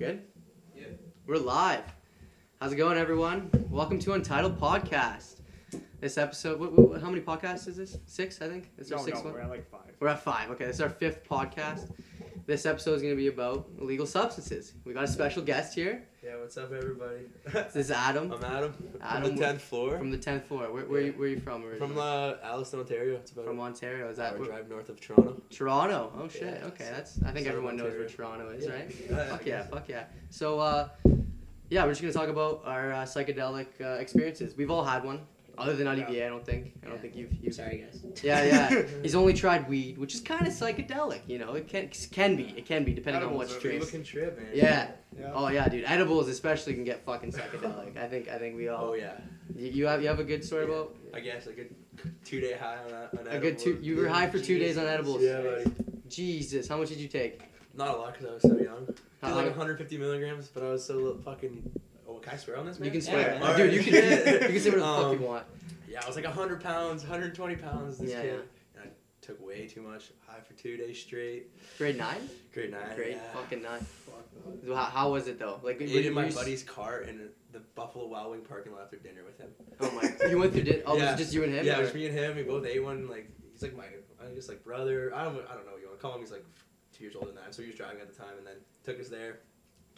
good? Yeah. We're live. How's it going, everyone? Welcome to Untitled Podcast. This episode, wh- wh- how many podcasts is this? Six, I think. This is our No, sixth no, one. we're at like five. We're at five. Okay, this is our fifth podcast. This episode is going to be about illegal substances. We got a special guest here. Yeah, what's up, everybody? This is Adam I'm Adam. Adam, from the tenth floor. from the tenth floor. Where, where, you, where are you from? From originally? uh, Alliston, Ontario. It's about from Ontario. Is that hour drive north of Toronto. Toronto? Oh shit. Yeah, okay, that's. I think everyone knows where Toronto is, Yeah. right? Yeah, Fuck yeah, fuck yeah. So, uh, yeah, we're just gonna talk about our uh, psychedelic uh, experiences. We've all had one, other than IDVA. I don't think. I don't Yeah. think you've. you've Sorry, guys. Yeah, yeah. He's only tried weed, which is kind of psychedelic. You know, it can can be. It can be depending on Edibles what are strain. Looking trip, man. Yeah. Yeah. Oh yeah, dude. Edibles especially can get fucking psychedelic. I think. I think we all. Oh yeah. You, you have you have a good story Yeah. about I guess a good two day high on, a- on a good two. You were high for two days on edibles. Yeah, buddy. Jesus, how much did you take? Not a lot because I was so young. Did like 150 milligrams, but I was so fucking. Can I swear on this, man? You can Yeah, swear, man. dude. You can. You can say whatever the fuck Um, you want. Yeah, I was like 100 pounds, 120 pounds. This Yeah, kid. And I took way too much. High for two days straight. Grade nine. Grade nine. Grade yeah. fucking nine. So how, how was it though? Like, ate in my s- buddy's car in the Buffalo Wild Wing parking lot after dinner with him. Oh my! God You went through did? Oh, was Yeah. it just you and him? yeah, it was me and him. We both ate one. Like he's like my, I guess like brother. I don't, I don't know. what You want to call him? He's like two years older than that. So he was driving at the time, and then took us there,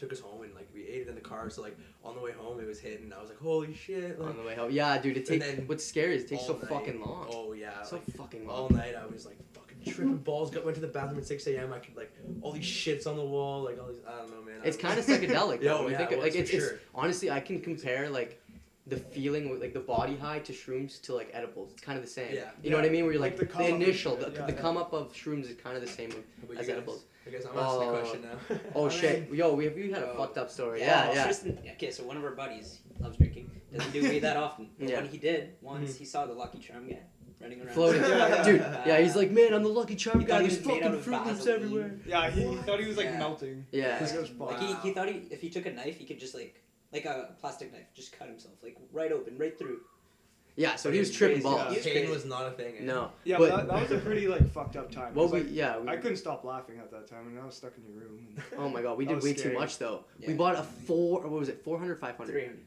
took us home, and like we ate it in the car. So like on the way home, it was hitting. I was like, holy shit! Like, on the way home. Yeah, dude. It takes. What's scary is it takes so night- fucking long. Oh yeah, so like, fucking long. all night I was like fucking tripping balls. Got went to the bathroom at six a.m. I could like all these shits on the wall, like all these. I don't know, man. I It's kind of psychedelic. Yeah, though, when you yeah, think it was like for it's, it's sure. honestly I can compare like the feeling with like the body high to shrooms to like edibles. It's kind of the same. Yeah. You know what I mean? Where you're Like like, the the, come up and initial, the, yeah, the yeah. come up of shrooms is kind of the same as edibles. I guess I'm asking Oh. the question now. Oh I shit! Yo, we have we had a Oh. fucked up story. Yeah, Yeah, yeah. Tristan, okay, so one of our buddies loves drinking. Doesn't do weed that often. But Yeah. when he did, once Mhm. he saw the Lucky Charm guy running around. Floating, Yeah. dude. Yeah, he's like, man, I'm the lucky charm He guy. thought he There's was made out fucking of Froot Loops Vaseline. everywhere. Yeah, he, he thought he was like Yeah. melting. Yeah. Like, it was Like he, he thought he, if he took a knife, he could just like like a plastic knife, just cut himself like right open, right through. Yeah, so he he was was tripping balls. He was Pain was not a thing. eh? No. Yeah, but- but that, that was a pretty like fucked up time. Well, we like, yeah. We, I couldn't stop laughing at that time, and I was stuck in your room. And oh my god, we did was way too much though. We bought a four. What was it? 400, 500? 300.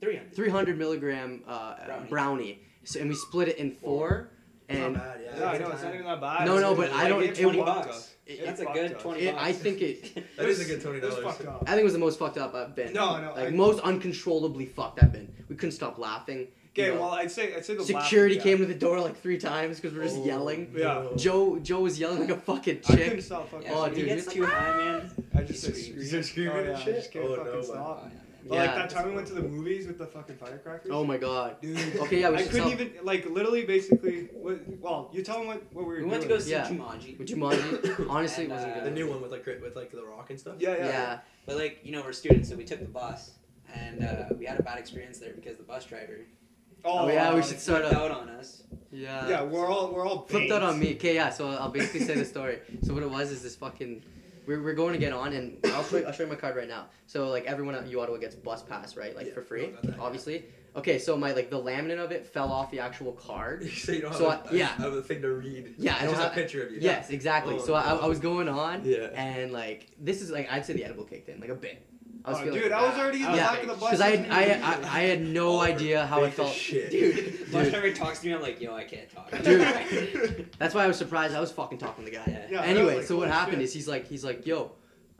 300. 300 milligram uh, brownie. Brownie. So, and we split it in four. It's not And bad, yeah. yeah, I Good it's not even that bad. No, no, but I don't- It, it Twenty bucks. It- It That's a good us. twenty it, bucks. I think it. That is a good twenty It dollars. fucked up. I think it was the most fucked up I've been. No, no. Like I, most uncontrollably fucked I've been. We couldn't stop laughing. You okay, know. well, I'd say I'd say the Security laughing, came to the door like three times because we we're just Oh, yelling. Yeah. Joe Joe was yelling like a fucking I couldn't chick. stop fucking. Yeah, Oh, dude, he gets it's too like- high, man. I just He said screams. screaming. You screaming oh, and yeah, I just can't Oh, fucking no, stop. Yeah, man. But Yeah. like that time we went to the movies with the fucking firecrackers. Oh my god. Dude. Okay, yeah, we I couldn't tell- even like literally basically. What, well, you tell them what, what we were We doing. went to go see Yeah. Jumanji. Would you mind? Honestly, it And, wasn't uh, good. The new one with like with like the rock and stuff. Yeah, yeah. Yeah. But like you know, we're students, so we took the bus, and uh, we had a bad experience there because the bus driver Oh, oh, yeah, we should flipped start out on us. Yeah. Yeah, we're all we're all flipped out on me. Okay, yeah. So I'll basically say the story. So what it was is this fucking. We're, we're going to get on, and I'll show, you, I'll show you my card right now. So like everyone at U Ottawa gets bus pass, right? Like Yeah, for free, I got that, yeah. obviously. Okay, so my like the laminate of it fell off the actual card. so you don't have, So a, I- yeah. I have a thing to read. Yeah, I don't just have- a picture of you. Yes, exactly. Oh, so I. I was going on, Yeah. and like this is like I'd say the edible kicked in like a bit. Oh, I was Oh, feeling dude, I was already in the Yeah, back of the bus. because I, had- I, I I had no Oliver, idea how I felt. shit. Dude, Bus dude. driver talks to me, I'm like, yo, I can't talk. Dude. That's why I was surprised. I was fucking talking to the guy. Yeah. Yeah, anyway, like, so what happened shit. is he's like, he's like, yo.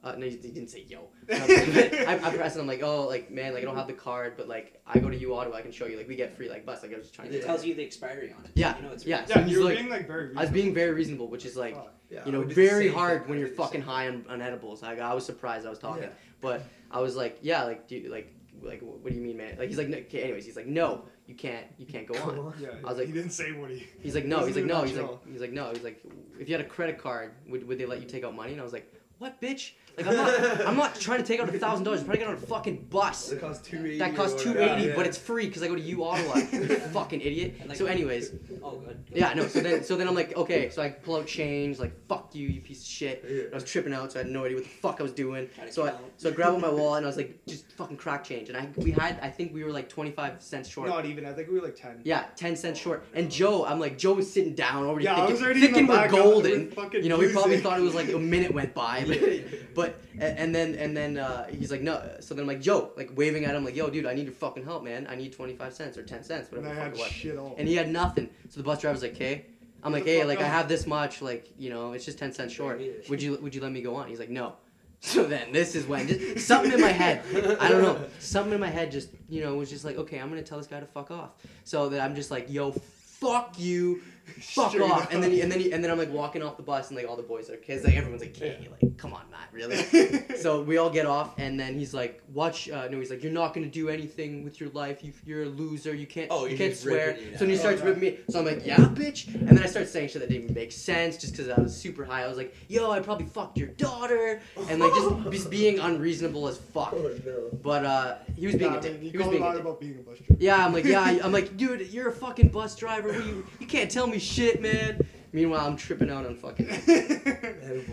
Uh, no, he he didn't say yo. Um, I, I pressed and I'm like, oh, like man, like I don't have the card, but like I go to U Ottawa, I can show you. Like we get free like bus. Like I was just trying to. It Yeah. tells you the expiry on it. Yeah, You know it's yeah. real. So yeah, you were like- being like very. I was being very reasonable, which is like, Fuck. Yeah, you know, would do the very hard when you're fucking high on, on edibles. Like I was surprised I was talking, Yeah. but I was like, yeah, like do you, like like what do you mean, man? Like he's like, no, okay, anyways, he's like, no, you can't, you can't go Come on. on. Yeah, I was like- he didn't say what he. He's like, no. He's like, no. He's like, he's like, no. He's like, if you had a credit card, would, would they let you take out money? And I was like, what, bitch? Like, I'm not, I'm not trying to take out a thousand dollars. I'm trying to get on a fucking bus. That costs two eighty. That costs two eighty, Yeah, yeah. but it's free because I go to U Ottawa. You fucking idiot. Like, So, anyways, Oh, good. yeah, no. So then, so then I'm like, okay. So I pull out change, like, fuck you, you piece of shit. Yeah. I was tripping out, so I had no idea what the fuck I was doing. Try to So I, so I grabbed on my wallet and I was like, just fucking crack change. And I, we had, I think we were like twenty five cents short. Not even. I think we were like ten. Yeah, ten cents short. And Joe, I'm like, Joe was sitting down already Yeah, I thinking, was already thinking in the we're back golden. with fucking You know, we probably thought it was like a minute went by, but, but and, and then and then uh, he's like no. So then I'm like yo, like waving at him like yo, dude, I need your fucking help, man. I need twenty five cents or ten cents, And whatever I the fuck had it was. shit all. And he had nothing. So the bus driver's like, okay. I'm Get like, hey, fuck like I have this much, like you know, it's just ten cents short. Would you would you let me go on? He's like, no. So then this is when just, something in my head, I don't know, something in my head just you know was just like, okay, I'm gonna tell this guy to fuck off. So that I'm just like, yo, fuck you, fuck Straight off. up. And then he, and then he, and then I'm like walking off the bus and like all the boys are kids, like everyone's like, okay, like come on, Matt, really? so we all get off and then he's like, watch. Uh, no, he's like, you're not gonna do anything with your life. You, you're a loser. You can't. Oh, you can't swear. you So he starts Oh, ripping me. So I'm like, yeah, bitch. And then I start saying shit that didn't even make sense just because I was super high. I was like, yo, I probably fucked your daughter, and like just, just being unreasonable as fuck. Oh no. But uh, he was being Nah, a dick. He was being a dick. about being a bus driver. Yeah, I'm like, yeah, I'm like, dude, you're a fucking bus driver. You, you can't tell me shit, man. Meanwhile, I'm tripping out on fucking.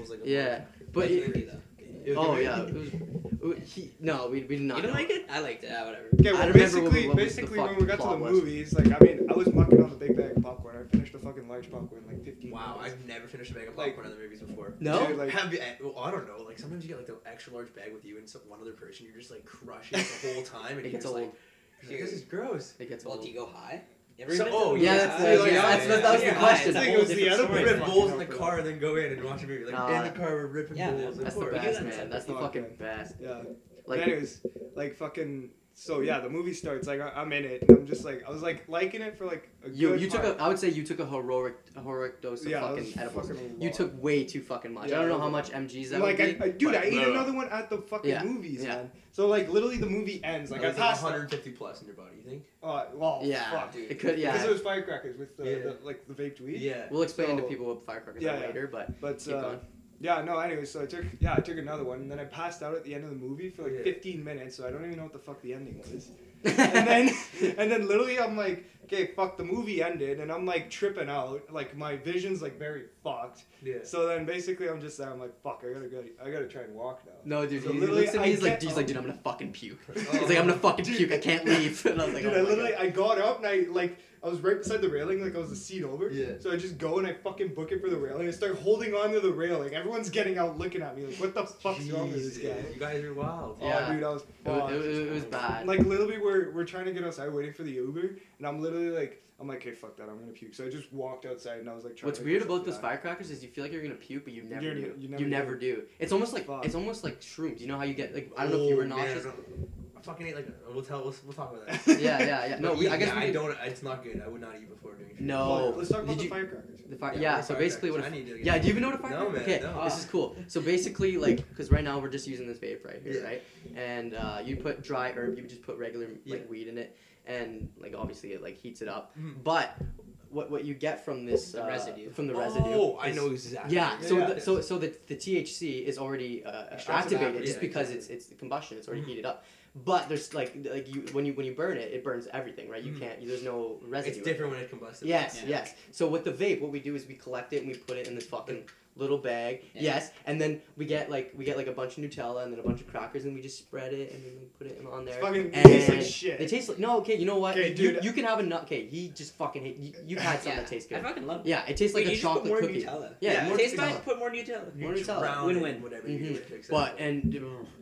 Like a Yeah, but It's it, movie. It oh yeah, it was, it- he, no, we, we did not. You don't know. like it? I liked it. Ah, whatever. Okay, I well, don't basically, what- what basically when we got to plot the was. movies, like I mean, I was mucking on the big bag of popcorn. I finished a fucking large popcorn like 15 Wow, minutes. I've never finished a bag of Like- popcorn in the movies before. No? Dude, like, Have you, eh, well, I don't know. Like sometimes you get like the extra large bag with you and some one other person. You're just like crushing the whole time, and It you're gets just old. like, like, this is gross. It gets Well, old. do you go high? You ever So- oh, to- Yeah, yeah, that's, yeah, that's, yeah, that's, yeah, that's, that was yeah. the question. It's I a think it whole was the different edible. story. Rip fucking bowls in the car and then go in and watch a movie. Like Uh, in the car, we're ripping yeah, bowls. man. That's the best, man. That's the fucking man. best. Yeah. Like, Like, anyways, like fucking. So yeah, the movie starts. Like I, I'm in it, and I'm just like I was like liking it for like a you, good you took part. a, I would say you took a heroic, a heroic dose of yeah, fucking was edibles. fucking You took way too fucking much. Yeah, I don't know how much MGs that like would I, be. I, dude, I but- ate Ugh. another one at the fucking Yeah, movies, yeah. man. So like literally the movie ends. Like I Like, like passed. 150 plus in your body. You think? Uh, well, yeah, fuck, dude. it could. yeah. Because it was firecrackers with the, Yeah. the like the vaped weed. Yeah. we'll explain to people what firecrackers Yeah, are yeah. later, but But keep uh, going. Yeah, no. Anyway, so I took yeah I took another one, and then I passed out at the end of the movie for like Yeah. 15 minutes. So I don't even know what the fuck the ending was. and then and then literally I'm like, okay, fuck. The movie ended, and I'm like tripping out. Like my vision's like very fucked. Yeah. So then basically I'm just I'm like, fuck. I gotta go. I gotta try and walk now. no, dude, So he literally, looks at me. I He's like, get he's like, dude, I'm gonna fucking puke. Oh. He's like, I'm gonna fucking Dude. puke. I can't leave. And I was like, Dude, oh I literally God. I got up and I like I was right beside the railing, like I was a seat over. Yeah. So I just go and I fucking book it for the railing. I start holding on to the railing. Everyone's getting out looking at me like, what the fuck's wrong with this guy? You guys are wild. Oh, yeah. Oh, dude, I was It was, fucked. it, was, it was bad. Like literally, we're we're trying to get outside, waiting for the Uber, and I'm literally like, I'm like, okay, fuck that, I'm gonna puke. So I just walked outside and I was like, trying What's to weird about those firecrackers is you feel like you're gonna puke, but you never You're- do. you You never never, do. It's almost like Fuck. it's almost like shrooms. You know how you get like I don't know if you oh, were nauseous. man, nauseous. I don't- I fucking ate like a, we'll tell we'll, we'll talk about that. Yeah, yeah, yeah. No, we, I guess yeah, we I don't. It's not good. I would not eat before doing. shit. No. Well, let's talk about Did the you- firecrackers. The fire, Yeah, yeah, what so basically what firecrackers? a, I need to get yeah, do you even know what a No, firecracker? man, okay, no. this is cool. So basically, like, because right now we're just using this vape right here, Yeah. right? And uh, you put dry herb, you just put regular like Yeah. weed in it, and like obviously it like heats it up. Mhm. But what what you get from this The uh, residue. from the oh, residue? I know exactly. Yeah, Yeah, so yeah. The, so so the, the THC is already uh, activated just yeah, because exactly. it's it's combustion. It's already Mhm. heated up. But there's like like you when you when you burn it, it burns everything, right? You Mhm. can't. There's no residue. It's different when it combusted. Yes, Yeah. yes. So with the vape, what we do is we collect it and we put it in this fucking little bag. Yeah. Yes, and then we get like we get like a bunch of Nutella and then a bunch of crackers and we just spread it and then we put it on there. It's fucking and tastes like shit. They taste like no. Okay, you know what? Okay, you, dude. you can have a nut. Okay, he just fucking hate. You, you've had some yeah. that good. I fucking love it. Yeah, it tastes like Wait, a you just put chocolate more cookie. Nutella. Yeah, Yeah, more Taste Nutella. bad, put more Nutella. More You Nutella. drown Win-win. in Whatever you do, it takes But and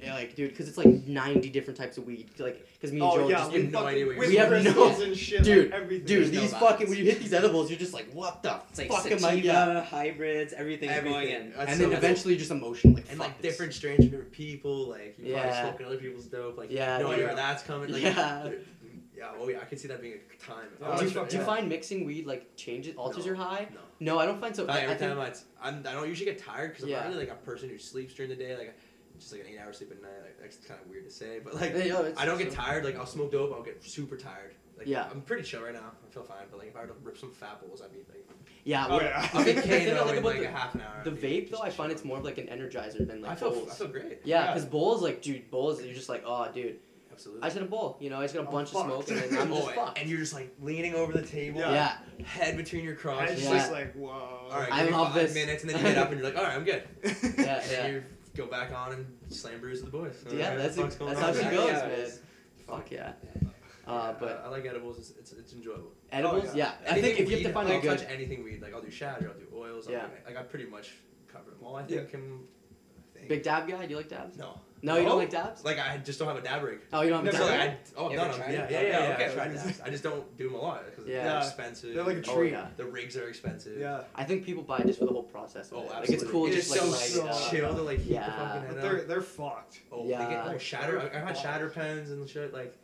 yeah, like dude, because it's like ninety different types of weed. Like because me and Oh Joe yeah, just we have no fucking- idea what you're with We have no- and shit, Dude, like everything. dude, There's no these fucking when you hit these edibles, you're just like, what the It's like fuck sativa, am I? Yeah. hybrids, everything's going Everything. in. That's And so then eventually just emotional, like and like this. different strains from different people. Like you Yeah. probably smoking other people's dope. Like Yeah, no idea yeah. where that's coming. Like, Yeah. Yeah. Oh yeah, I can see that being a time. Oh, do, you, sure, do you find mixing weed like changes, alters No. your high? No. No, I don't find so. Like, I, every I think, time I, I'm, I don't usually get tired because I'm Yeah. not really like a person who sleeps during the day. Like just like an eight hour sleep at night. Like that's kind of weird to say, but like Yeah, it's- I don't get tired. Like I'll smoke dope, I'll get super tired. Like Yeah. I'm pretty chill right now. I feel fine. But like if I were to rip some fat bowls, I'd be like Yeah, Oh what- yeah. I'll get The I KO like in about like the- a half an hour. the vape just though, I find it's more of like an energizer than like I feel bowls. I feel great. yeah, Yeah. because bowls, like, dude, bowls, you're just like, oh, dude, Absolutely. I just had a bowl. You know, I just got a I'm bunch of smoke, and then I'm oh, just and- fucked. and you're just like leaning over the table, Yeah. yeah, head between your And crotch. it's Yeah. just like whoa. All right, I give me love five this. minutes, and then you get up and you're like, all right, I'm good. yeah, And yeah go back on and slam brews with the boys. Yeah, right, that's, that's, that's how she goes, yeah, man. Fuck yeah. Uh, but I like edibles. It's it's, it's enjoyable. Edibles, oh, yeah. yeah. I think if you have to find I'll a good touch anything weed, like I'll do shatter, I'll do oils. Yeah. I'll like I pretty much cover them all. I think. Yeah. Big dab guy? Do you like dabs? No. No, you don't like dabs. Like I just don't have a dab rig. Oh, you don't have a dab. Like, I, oh, no, no, yeah, yeah, yeah, yeah. Okay, I dabs. I just don't do them a lot because yeah. they're expensive. They're like a oh, treat. yeah. The rigs are expensive. Yeah. I think people buy just for the whole process. Oh, absolutely. Like it's cool. It's just, just like, so chill. Uh, they're like yeah. But they're they're fucked. Oh, yeah. They get, oh, shatter. I've had shatter pens and shit like.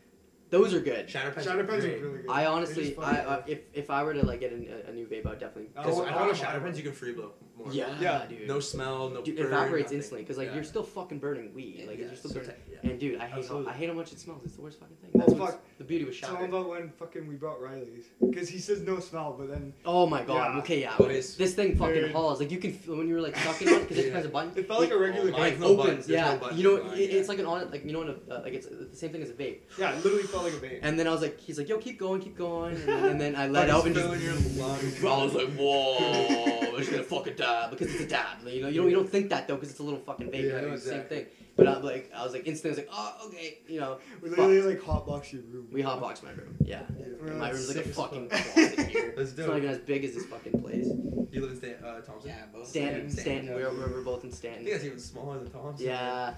Those are good. Shatter Pen's shatter Pen's really good. I honestly, I, uh, if if I were to like get a, a new vape, I would definitely. Oh, I want a Pen's. You can free blow more. Yeah, yeah, dude. No smell, no. Dude, burn, evaporates nothing. instantly because like yeah. you're still fucking burning weed. Like yeah, you're still. Burning, and dude, I hate Absolutely. how, I hate how much it smells. It's the worst fucking thing. Oh, well, fuck. The beauty was shot. Tell about when fucking we brought Riley's because he says no smell, but then. Oh my god. Yeah. Okay, yeah. But it's this thing fucking very- hauls. Like you can feel when you were like sucking on it because it has a button. It felt like a regular. Like, no opens. yeah. no you know, it, it's like an on like you know, when a, uh, like it's the same thing as a vape. yeah, it literally felt like a vape. And then I was like, he's like, yo, keep going, keep going. And, then- and then I let out and just. your lungs. I was like, whoa, I'm just gonna fucking dab because it's a dab. You know, you don't you don't think that though because it's a little fucking vape. Yeah, the same exactly. thing. But I'm like, I was like, instantly, I was like, oh, okay, you know. We literally fucked. like hotbox your room. We hotbox my room, yeah. my my room's like a fucking closet here. Let's do it's not even as big as this fucking place. You live in Stan- uh, Thompson? Yeah, both. Stanton, Stanton. Stanton. We're, we're both in Stanton. I think that's even smaller than Thompson. Yeah.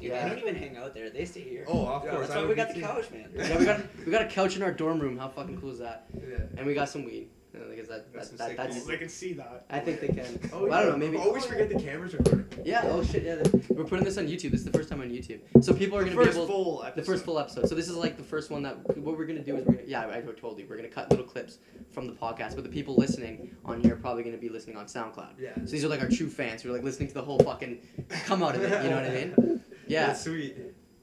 Yeah. They don't even hang out there. They stay here. Oh, of course. That's why we got the couch, man. yeah, we got we got a couch in our dorm room. How fucking cool is that? Yeah. And we got some weed. No, because that, that, that, that's they can see that. I think they can. oh, well, I don't know. Maybe always forget the cameras recording. Yeah. Oh shit. Yeah. We're putting this on YouTube. This is the first time on YouTube, so people are the gonna be able. Full. The first full episode. So this is like the first one that what we're gonna do is we're gonna yeah I, told you we're gonna cut little clips from the podcast, but the people listening on here are probably gonna be listening on SoundCloud. Yeah. So these are like our true fans who are like listening to the whole fucking come out of it. You know what I mean? Yeah. That's sweet.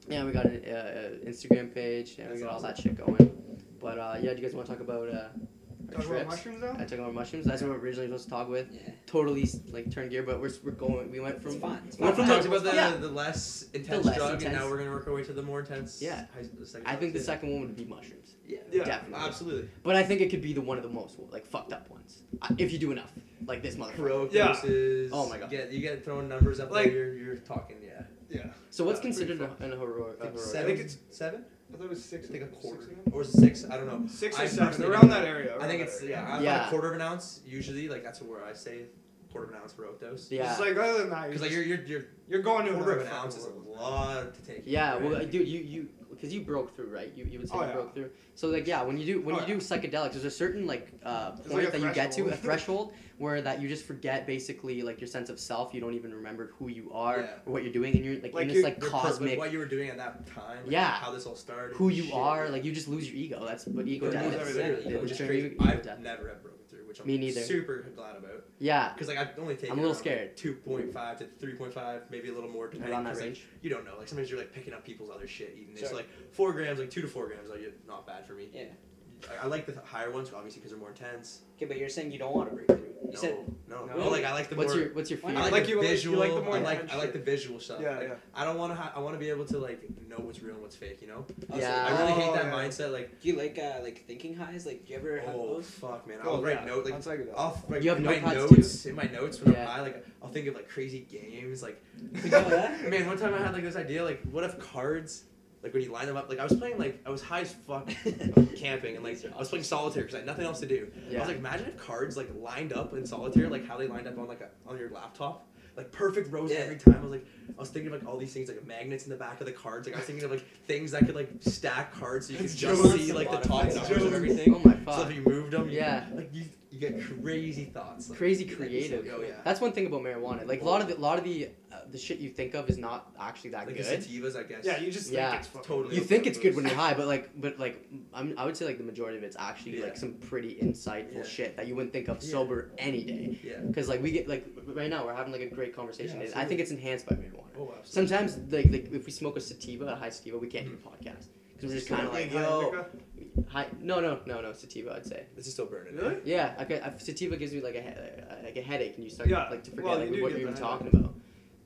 Yeah, we got an uh, Instagram page and we got all that shit going. But uh, yeah, do you guys want to talk about? Uh, Talk about mushrooms. I took more mushrooms. That's what we are originally supposed to talk with. Yeah. Totally like turn gear, but we're, we're going. We went from it's fine. It's fun. We from talked about the, yeah. the less intense the less drug, intense. and now we're gonna work our way to the more intense. Yeah. High, I think the second one would be mushrooms. Yeah. yeah. Definitely. Absolutely. But I think it could be the one of the most like fucked up ones uh, if you do enough. Like this mother. Pro. Yeah. Oh my god. Yeah, you get thrown numbers up like, there. You're, you're talking. Yeah. Yeah. So what's uh, considered a, an horror? I think, horror I think it's seven. I thought it was six. I think a quarter six or six. I don't know. Six or I seven. Around that area. Around I think it's yeah. I'm yeah. Like a quarter of an ounce usually. Like that's where I say quarter of an ounce for dose. Yeah. It's like other than that, because like you're you're you're, you're going to quarter of an ounce is a lot to take. Yeah. Well, dude, you you because you broke through, right? You, you would say oh, you yeah. broke through. So like yeah, when you do when oh, you yeah. do psychedelics, there's a certain like uh, point like that you get to a threshold where that you just forget basically like your sense of self. You don't even remember who you are yeah. or what you're doing, and you're like, like in this like cosmic. what you were doing at that time. Like, yeah. How this all started. Who you shit. are, like you just lose your ego. That's what ego does. I've never ever broken which I'm Me neither. super glad about. Yeah. Because like I've only taken. I'm a little scared. Two point five to three point five, maybe a little more depending. on that range. Like, you don't know. Like sometimes you're like picking up people's other shit, eating. It's like four grams, like two to four grams, like not bad for me. Yeah. I, I like the higher ones obviously because they're more intense. Okay, but you're saying you don't want to break through. You said no. no. no. Like I like the what's more, your what's your fear? I like, like the you, visual. You like the more I like I like the visual stuff. Yeah, like, yeah. I don't want to. Ha- I want to be able to like know what's real and what's fake. You know. Also, yeah. I really hate that mindset. Like. Do you like uh, like thinking highs? Like, do you ever have oh, those? fuck, man! Oh, I'll oh, write yeah. like I'll write you have my notes too. in my notes when yeah. I'm high. Like I'll think of like crazy games. Like, man, one time I had like this idea. Like, what if cards like when you line them up, like I was playing like I was high as fuck camping and like I was playing solitaire because I had nothing else to do. Yeah. I was like, imagine if cards like lined up in solitaire, like how they lined up on like a, on your laptop, like perfect rows yeah. every time. I was like, I was thinking of like all these things like magnets in the back of the cards. Like I was thinking of like things that could like stack cards so you could just see like the top numbers of everything. Oh my fuck! So if you moved them, yeah, you, like you you get crazy thoughts. Like, crazy creative. Like, oh yeah. That's one thing about marijuana. Like a lot of the lot of the the shit you think of is not actually that like good. sativas, I guess. Yeah, you just yeah. think it's totally. You think it's good when you're high, but like, but like, I'm, i would say like the majority of it's actually yeah. like some pretty insightful yeah. shit that you wouldn't think of sober any day. Yeah. Because like we get like right now we're having like a great conversation. I think it's enhanced by marijuana. Oh, absolutely. Sometimes like, like if we smoke a sativa, a high sativa, we can't mm-hmm. do a mm-hmm. podcast because we're just kind of like, like yo, high, no, no, no, no, sativa. I'd say this is still burning. Really? Yeah, like a, sativa gives me like a like a headache, and you start yeah. like to forget well, like, what you're even talking about.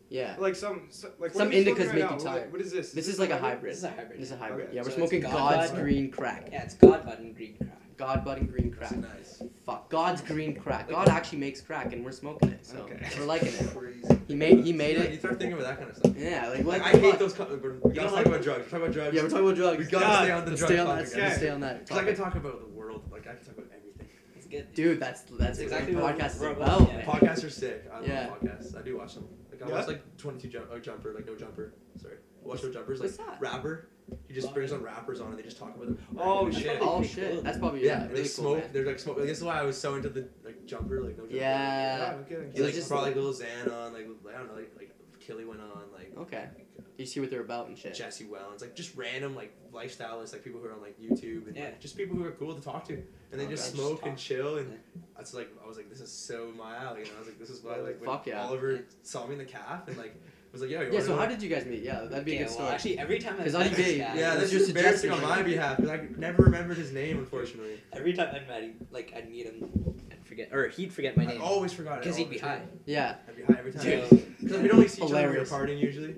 Yeah. Like some, like some indicas right make now? you tired. What is this? This, is, this is like a hybrid? This is a hybrid. This is a hybrid. Okay, yeah, so we're smoking God God's button. green crack. Yeah, it's God button green crack. God button green crack. That's nice. Fuck. God's green crack. God actually makes crack, and we're smoking it, so okay. we're liking it. He made he made yeah, it. You start thinking about that kind of stuff. Yeah, like what? Like, I hate those. Co- we're, we gotta talk like, about drugs. We're talking about drugs. Yeah, we're talking about drugs. We gotta stay on the drugs. Stay on that. Yeah. Stay on that. Cause I can talk about the world. Like I can talk about everything. It's good. Dude, that's that's exactly what podcasts are about. Podcasts are sick. I love podcasts. I do watch them. Like I Yeah? watch like 22 jump, oh, jumper, like no jumper. Sorry, I watch no jumpers. What's like that? rapper. He just brings on rappers on and they just talk about them. Oh, oh shit. shit. Oh shit, cool. that's probably Yeah, yeah, really they cool. smoke. man. They're like smoke. This is why I was so into the like jumper, like no jumper. Yeah. Yeah, no kidding. He like just- brought like Lil Xan on, like I don't know, like like Killy went on, like Okay, like, uh, you see what they're about and shit. Jesse Wellens, like just random like lifestyleists, like people who are on like YouTube and Yeah. like, just people who are cool to talk to, and they Okay. just Just smoke talk. and chill, and Yeah. that's like I was like this is so my alley, and I was like this is why like when Fuck yeah. Oliver Yeah. saw me in the calf and like was like yo you Yeah, so how did you guys meet? Yeah, that'd be a Yeah, good well, story. actually, every time I 'Cause met Adi this yeah, It this was is embarrassing on my behalf because I never remembered his name unfortunately. every time I met him, like I'd meet him and forget, or he'd forget my name. I name always forgot it. because he'd be always. high. yeah, I'd be high every time. Dude. Because we'd only see each other when we were partying usually.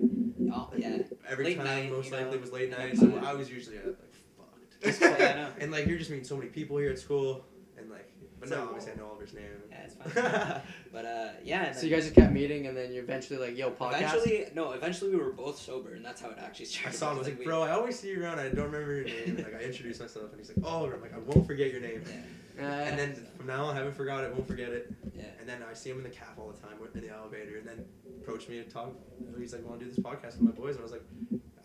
Oh yeah, Every Late time, night, most you know, likely, was late and night. So. I was usually uh, like fucked. Yeah, And like you're just meeting so many people here at school, and like, but So- now obviously I know Oliver's name. Yeah, it's fine. But uh, yeah. So then you guys just kept meeting, and then you eventually like, yo, podcast. Eventually, no. Eventually, we were both sober, and that's how it actually started. I started. saw him. I was Like, like, we- bro, I always see you around. I don't remember your name. And, like I introduced myself, and he's like, Oliver. I'm like, I won't forget your name. Yeah, And then from now on, I haven't forgot it. Won't forget it. yeah. And then I see him in the caf all the time in the elevator, and then approached me to talk. He's like, "Want to do this podcast with my boys?" And I was like,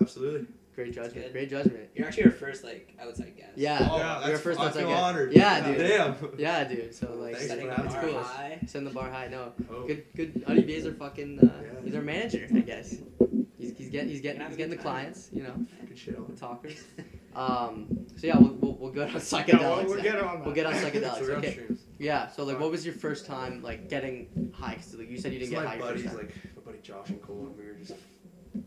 "Absolutely." great judgment, great judgment. You're actually our first like outside guest. Yeah, Oh, you're that's- first I outside feel guest. honored. Yeah, dude. Damn. Yeah, dude. So like, Thanks Setting the bar cool. high. Setting the bar high. No, Oh. good, good. Honey Bays are fucking. Uh, Yeah. He's our manager, I guess. He's, he's getting, he's getting, he's getting the clients. You know, Good shit. the talkers. Um. So yeah, we'll, we'll, we'll go on Yeah, psychedelics. we'll, we'll get on that. We'll get on psychedelics. we're on Okay. Yeah. So like, what was your first time like getting high? 'Cause, like you said you didn't So get my high your buddies, first time. like my buddy Josh and Cole, and we were just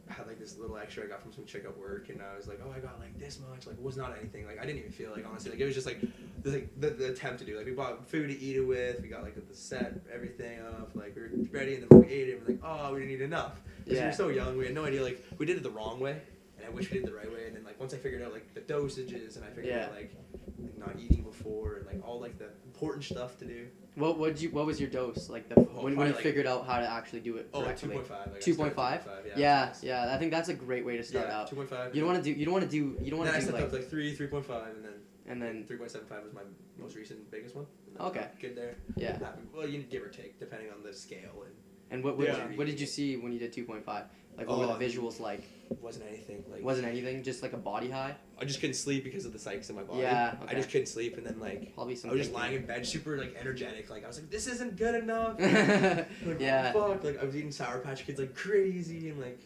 had like this little extra I got from some chick at work, and I was like, oh, I got like this much. Like, it was not anything. Like, I didn't even feel like honestly, like it was just like the like the, the attempt to do. Like, we bought food to eat it with. We got like the set, everything up. Like, we were ready, and then we ate it. and We're like, oh, we didn't eat enough. Because we Yeah. were so young, we had no idea. Like, we did it the wrong way, and I wish we did it the right way. And then like once I figured out like the dosages, and I figured Yeah. out like like not eating before, and like all like the important stuff to do. What what you what was your dose like the Oh, when, when you like- figured out how to actually do it Oh, like correctly? 2.5. Like, I Two started point at five. 2.5, Yeah, that's yeah. I think that's a great way to start yeah, out. 2.5. You don't want to do you don't want to do you don't want I to do stepped like up like three, three point five, and then and then three point seven five was my most recent biggest one. Okay. Good there. yeah. Well, you give or take depending on the scale, and And what what, Yeah. did you, what did you see when you did two point five? Like what Oh, were the visuals like? wasn't anything. Like Wasn't anything, just like a body high. I just couldn't sleep because of the psychs in my body. Yeah, I just couldn't sleep, and then like Probably some. I was just lying in bed, super like energetic. Like I was like, this isn't good enough. Like, yeah. Fuck. Like I was eating Sour Patch Kids like crazy, and like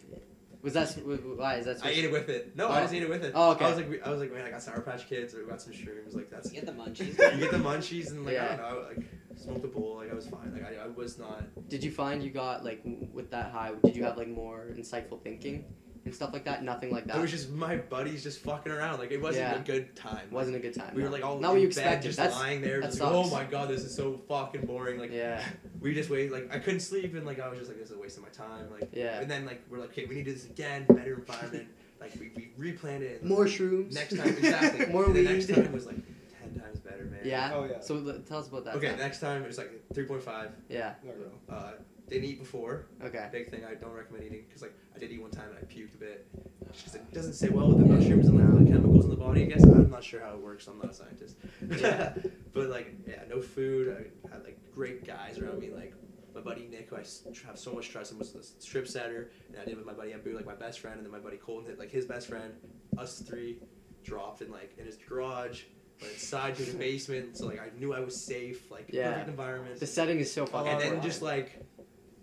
Was that why is that? I ate it with it. No, Oh. I just ate it with it. Oh, okay. I was like, I was like, man, I got Sour Patch Kids, or we got some shrooms. Like that's You get the munchies. you get the munchies and like Yeah. I don't know, like smoked a bowl. Like I was fine. Like I, I was not. Did you find you got like with that high? Did you have like more insightful thinking and stuff like that? Nothing like that. It was just my buddies just fucking around. Like it wasn't Yeah. a good time. wasn't a good time. We no. were like all not in what you bed, expected. just That's lying there. Just like, oh my god, this is so fucking boring. Like yeah, we just wait. Like I couldn't sleep, and like I was just like, this is a waste of my time. Like yeah. and then like we're like, okay, we need to do this again, better environment. like we, we replanned it. and More shrooms. next time exactly. More and the next time was like ten times better, man. Yeah. Oh yeah. So l- tell us about that. Okay, time. next time it was like three point five. Yeah. There we go. Uh, didn't eat before. Okay. Big thing I don't recommend eating because like I did eat one time and I puked a bit. Oh. Just 'cause it doesn't sit well with the mushrooms and like the chemicals in the body. I guess I'm not sure how it works. I'm not a scientist. Yeah. but like yeah, no food. I had like great guys around me. Like my buddy Nick, who I have so much trust in, was the strip setter, and I did with my buddy Abu, like my best friend, and then my buddy Colton like his best friend. Us three dropped in like in his garage. Went inside to the basement, so like I knew I was safe, like Yeah. perfect environment The setting is so fucking. and then just like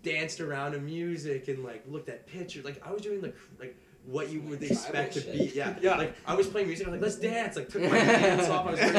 danced around to music and like looked at pictures. Like I was doing like like what you would expect to be. Yeah, Yeah. Like I was playing music. I was like, let's dance. Like took my pants off. I was wearing,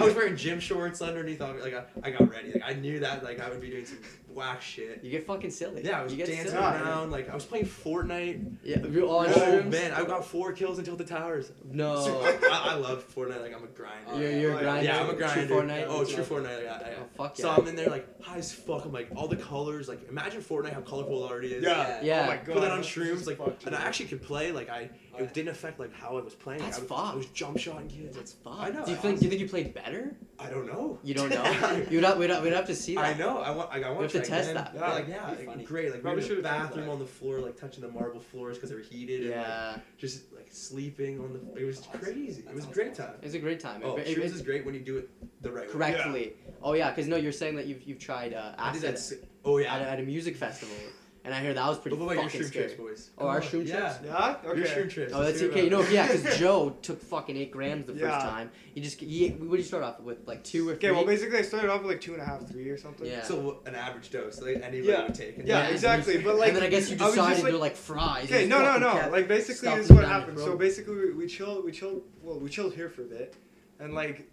I was wearing gym shorts underneath. Of. Like I, I got ready. Like I knew that like I would be doing some whack shit. you get fucking silly. Yeah, I was you get dancing silly. around. Like I was playing Fortnite. Yeah. You're on Oh shrooms? man, I got four kills until the towers. No. I, I love Fortnite. Like I'm a grinder. You're, you're a Oh, grinder. Yeah, I'm a True grinder. Fortnite. Oh, true Fortnite. Yeah, yeah. Oh, fuck yeah. So. I'm in there like high as fuck. I'm like all the colors. Like imagine Fortnite how colorful it already is. Yeah. Yeah. Oh my god. Put that on shrooms, like, and I actually could play. Like I, Oh, it didn't affect like how I was playing. That's I, was, fucked. I was jump shotting kids. That's fuck. I know, Do you I think? was- Do you think you played better? I don't know. You don't know. You'd have, we'd, have, we'd have to see that. I know. I want. Like, I want have to try test again. that. But, like Yeah, yeah, be like, funny. great. Like Probably were the should've bathroom that. on the floor, like touching the marble floors because they were heated. And, like, Yeah. just like sleeping on the. It was That's- crazy. that It was a great awesome. time. It's a great time. Oh, It- it- it- is great when you do it the right way. correctly. Oh yeah, because no, you're saying that you've you've tried uh, I did that. Oh yeah. at, a, at a music festival. And I hear that was pretty What about your shroom scary. trips, boys? Oh, our Come on. shroom yeah. trips? Yeah. Your Okay. shroom trips. Oh, that's okay. You know, yeah, because Joe took fucking eight grams the first Yeah. time. He just, he, what did you start off with? Like two or three? Okay. Well, basically, I started off with like two and a half, three or something. Yeah. So an average dose, like anybody Yeah. would take. and Yeah, exactly. But like, and then I guess you I was just, decided like- to like fries. Okay, You no, no, no. Like basically, this is what happened. So basically, we, we chilled, we chilled. Well, we chilled here for a bit, and like,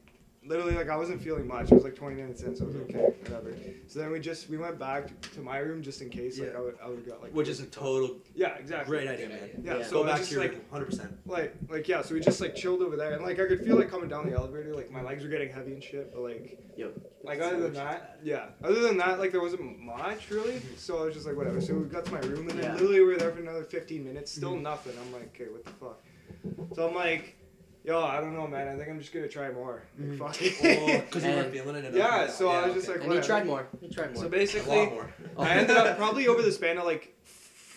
literally, like I wasn't feeling much. It was like 20 minutes in, so I was like, okay, whatever. So then we just we went back to my room just in case, like Yeah. I would, I would have got like. Which is a total Yeah, exactly. great idea, man. Yeah, Yeah. so Go back to your like, 100%. like, like yeah. So we just like chilled over there, and like I could feel like coming down the elevator, like my legs were getting heavy and shit. But like, Yo. like other than that, yeah. Other than that, like there wasn't much really. So I was just like, whatever. So we got to my room, and then Yeah. literally we were there for another 15 minutes, still Mhm. nothing. I'm like, okay, what the fuck? So I'm like, yo, I don't know, man. I think I'm just gonna try more. Like, Mhm. fuck Oh, it. because you weren't feeling it enough. Yeah, so I was just like, And he whatever. tried more. He tried more. So a basically, lot more. I ended up probably over the span of like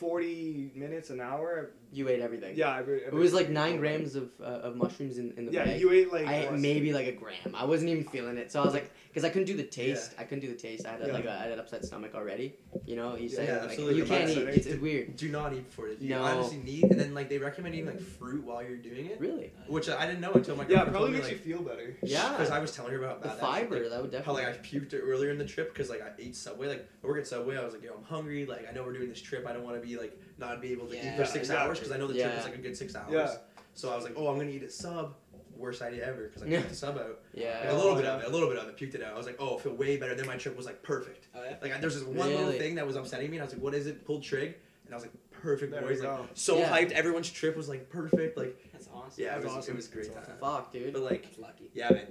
40 minutes an hour. you ate everything. Yeah, I, It was like nine grams of uh, of mushrooms in, in the Yeah, bag. you ate like I ate maybe like a gram. I wasn't even feeling it, so I was like, because I couldn't do the taste. I couldn't do the taste. I had a, Yeah. like a, I had an upset stomach already. You know, you say Yeah, like, absolutely. you can't eat. It's, it's weird. Do not eat before it. You No. honestly need, and then like they recommend eating like fruit while you're doing it, Really? which I didn't know until my Yeah, it probably told makes me, you feel better. Yeah. Because I was telling her about The that. that shit, fiber like, that would definitely. how definitely. like I puked earlier in the trip because like I ate Subway. Like I work at Subway. I was like, yo, I'm hungry. Like I know we're doing this trip. I don't want to be like not be able to eat for six hours because I know the trip Yeah. is like a good six hours. Yeah. So I was like, oh, I'm gonna eat at Sub. Worst idea ever because I Yeah. puked the sub out. yeah. Like, a little bit of it, a little bit of it, puked it out. I was like, oh, I feel way better. Then my trip was like perfect. Oh yeah. Like I, there's this one little thing that was upsetting me, and I was like, what is it? Pulled trig, and I was like, perfect, There boys. Like so Yeah. hyped. Everyone's trip was like perfect. Like That's awesome. yeah, it was awesome. it was great time. Fuck, dude. But like That's lucky. yeah, man.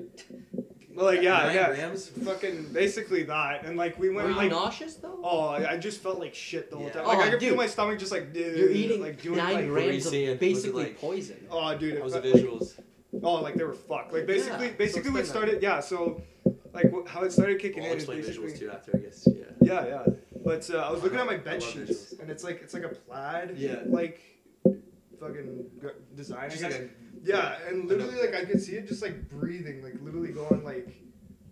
Well, like yeah, Nine yeah. grams. Fucking basically that, and like we Were went you like. nauseous though? Oh, I I just felt like shit the whole Yeah. time. Like Oh, I could dude. feel my stomach just like. dude, You're eating like doing nine like. grams of seeing? Was it basically like- poison. Oh, dude. How was it the felt- visuals? Oh, like they were fucked. Like basically, Yeah, so basically what explain that. started. Yeah, so like wh- how it started kicking I'll in is explain basically. visuals too after, I guess. Yeah. Yeah, yeah. But uh, I was looking at my I bed love sheets, visuals. and it's like it's like a plaid. Yeah. Like, fucking g- design. I Just guess. like a- yeah, and literally like I could see it just like breathing, like literally going like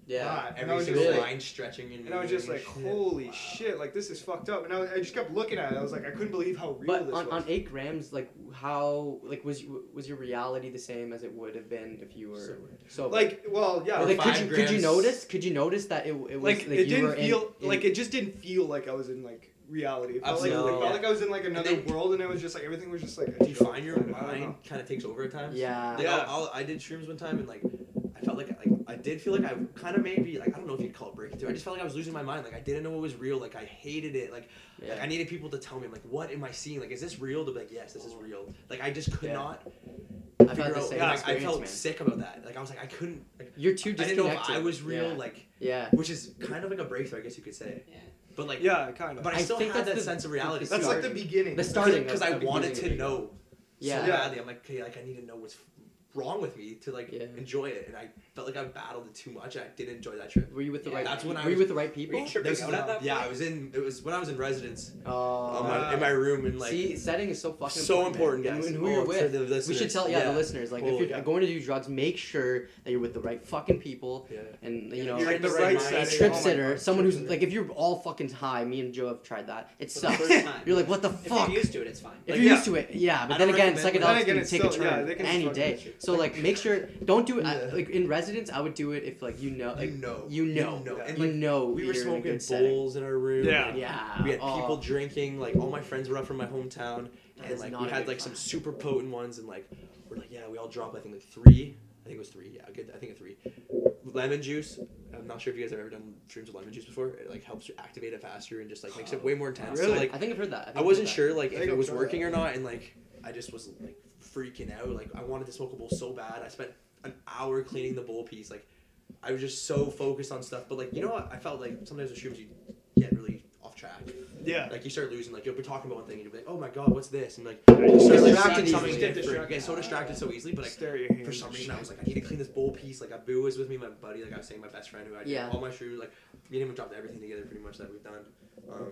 Yeah. that. And every single just Really? like, line stretching and and I was just like, shit. holy Wow. shit, like this is fucked up. And I, was, I just kept looking at it. I was like, I couldn't believe how real But this on, was. on eight grams, like how like was you- was your reality the same as it would have been if you were So- sober? like, well, yeah, Or, like, could five you could you notice? Could you notice that it, it was like, like, it you didn't in- feel in- like it just didn't feel like I was in like reality. It felt like, Absolutely, it felt yeah. like I was in like another they- world, and it was just like everything was just like. A Do you joke. find your I don't know. mind kind of takes over at times? Yeah. Like, Yeah. I'll, I'll, I did shrooms one time and like I felt like like I did feel like I kind of maybe like I don't know if you'd call it breaking through. I just felt like I was losing my mind. Like I didn't know what was real. Like I hated it. Like, like Yeah. I needed people to tell me like what am I seeing? Like is this real? To be like yes, this is real. Like I just could Yeah. not I've figure had the out. same like, I experience, felt man. sick about that. Like I was like I couldn't. Like You're too I didn't disconnected. know if I was real. Yeah. Like yeah. which is kind of like a breakthrough, I guess you could say. Yeah. But like Yeah, kind of. But I, I still think had that the- sense of reality. the That's like the beginning. The starting because I wanted to know Yeah. so badly. I'm like, okay, like I need to know what's wrong with me to like Yeah. enjoy it, and I felt like I battled it too much. I didn't enjoy that trip. Were you with the Yeah, right? that's when I were you with the right people? Were you tripping There's- out at that yeah, point? I was in. It was when I was in residence Oh. on my, in my room, and like See, setting is so fucking so important, important, man. guys. And who Oh, you're for with. the We should tell yeah, Yeah. the listeners like Cool, if you're yeah. going to do drugs, make sure that you're with the right fucking people yeah. and you know You're like the the right right setting. a trip Oh sitter, God, someone trip who's sitter. like if you're all fucking high. Me and Joe have tried that. It For sucks. You're like, what the fuck? If you're used to it, it's fine. If you're used to it, yeah. But then again, psychedelics can take a still- turn any day. So like, make sure don't do it like in residence. I would do it if like you know, like, you know, you know, you know, Yeah. and you know we were you're smoking bowls in our room. Yeah. Yeah. We had oh, people drinking. Like all my friends were up from my hometown, That and like we had good like some super potent ones, and like we're like, yeah, we all dropped. I think like three. I think it was three. Yeah, good. I think a three. Lemon juice. I'm not sure if you guys have ever done shrooms with lemon juice before. It like helps you activate it faster and just like makes it way more intense. Really? So like I think I've heard that. I I've wasn't sure like if it was working that. or not, and like I just was like freaking out. Like I wanted to smoke a bowl so bad. I spent an hour cleaning the bowl piece. Like I was just so focused on stuff. But like you know what? I felt like sometimes with shrooms you get really off track. Yeah. Like you start losing. Like you'll be talking about one thing and you'll be like, oh my god, what's this? And like You you start like distracted something Get different. You distracted. get so distracted so easily. But like Stare at your hands for some and reason, I was like, I need to clean this bowl piece. Like Abu was with me, my buddy. Like I was saying, my best friend who I did Yeah. all my shoes. Like me and him dropped everything together pretty much that we've done. Um,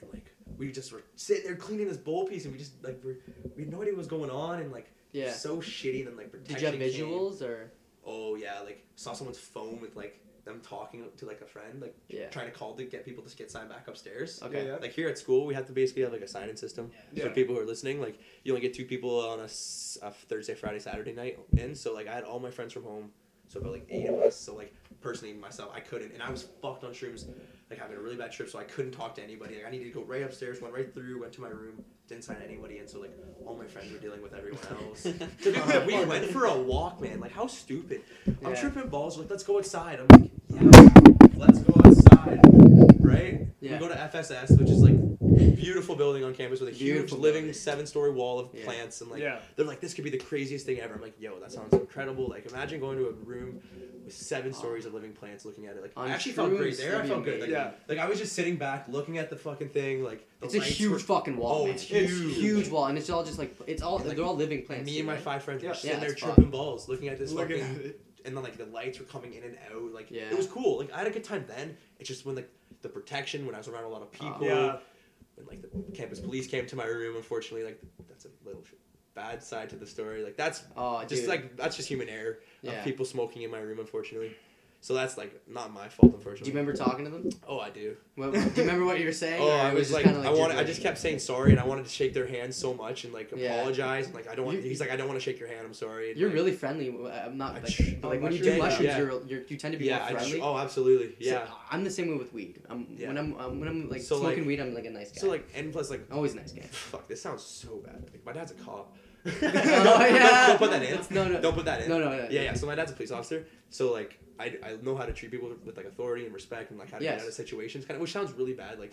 and like we just were sitting there cleaning this bowl piece, and we just like we're, we had no idea what was going on, and like Yeah. so shitty. And then like Did you have protection came. visuals or? Oh yeah, like saw someone's phone with like them talking to like a friend, like Yeah. trying to call to get people to get signed back upstairs. Okay. Yeah, yeah. Like here at school, we have to basically have like a sign-in system Yeah. for people who are listening. Like you only get two people on a Thursday, Friday, Saturday night in. So like I had all my friends from home, so about like eight of us. So like personally myself, I couldn't, and I was fucked on shrooms, like having a really bad trip. So I couldn't talk to anybody. Like I needed to go right upstairs, went right through, went to my room, didn't sign anybody in. So like all my friends were dealing with everyone else. To be fair, we went for a walk, man. Like how stupid. I'm Yeah. tripping balls. Like let's go outside. I'm like, yeah, let's go outside, right? Yeah. We go to FSS, which is like beautiful building on campus with a huge Beautiful living building. seven-story wall of Yeah. plants, and like yeah. they're like, this could be the craziest thing ever. I'm like, yo, that sounds incredible. Like imagine going to a room with seven Oh. stories of living plants, looking at it. Like On I actually felt great shrooms, there. I that'd be felt good. Like, Yeah. like I was just sitting back, looking at the fucking thing. Like the It's a lights huge were- fucking wall. Oh, man. it's huge. huge wall, and it's all just like it's all And, like, they're all living plants. me too, and my right? five friends Yeah. were sitting Yeah, there it's fun. tripping balls, looking at this Looking fucking at it. and then like the lights were coming in and out. Like Yeah. it was cool. Like I had a good time then. It's just when like the protection, when I was around a lot of oh. people, Yeah. when like the campus police came to my room. Unfortunately, like that's a little bad side to the story. Like that's Oh, just dude. like that's just human error yeah. of people smoking in my room. Unfortunately, so that's like not my fault. Unfortunately. Do you remember talking to them? Oh, I do. What, do you remember what you were saying? Oh, I it was just like, I wanted, I just kept saying sorry, and I wanted to shake their hand so much and like Yeah. apologize. And like I don't want. You- he's like, I don't want to shake your hand. I'm sorry. And, You're like, really friendly. I'm not like, but, like when you do mushrooms, yeah. You're, you're you tend to be yeah. more tr- oh, absolutely. So, Yeah. I'm the same way with weed. I'm, Yeah. When I'm um, when I'm like So, smoking like- weed, I'm like a nice guy. So like, and plus like, always a nice guy. fuck, this sounds so bad. Like, my dad's a cop. Oh, don't, don't put that in. No, no. Don't put that in. No, no, no. Yeah, yeah. So my dad's a police officer. So like, I, I know how to treat people with like authority and respect and like how to Yes. get out of situations. Kind of, which sounds really bad. Like,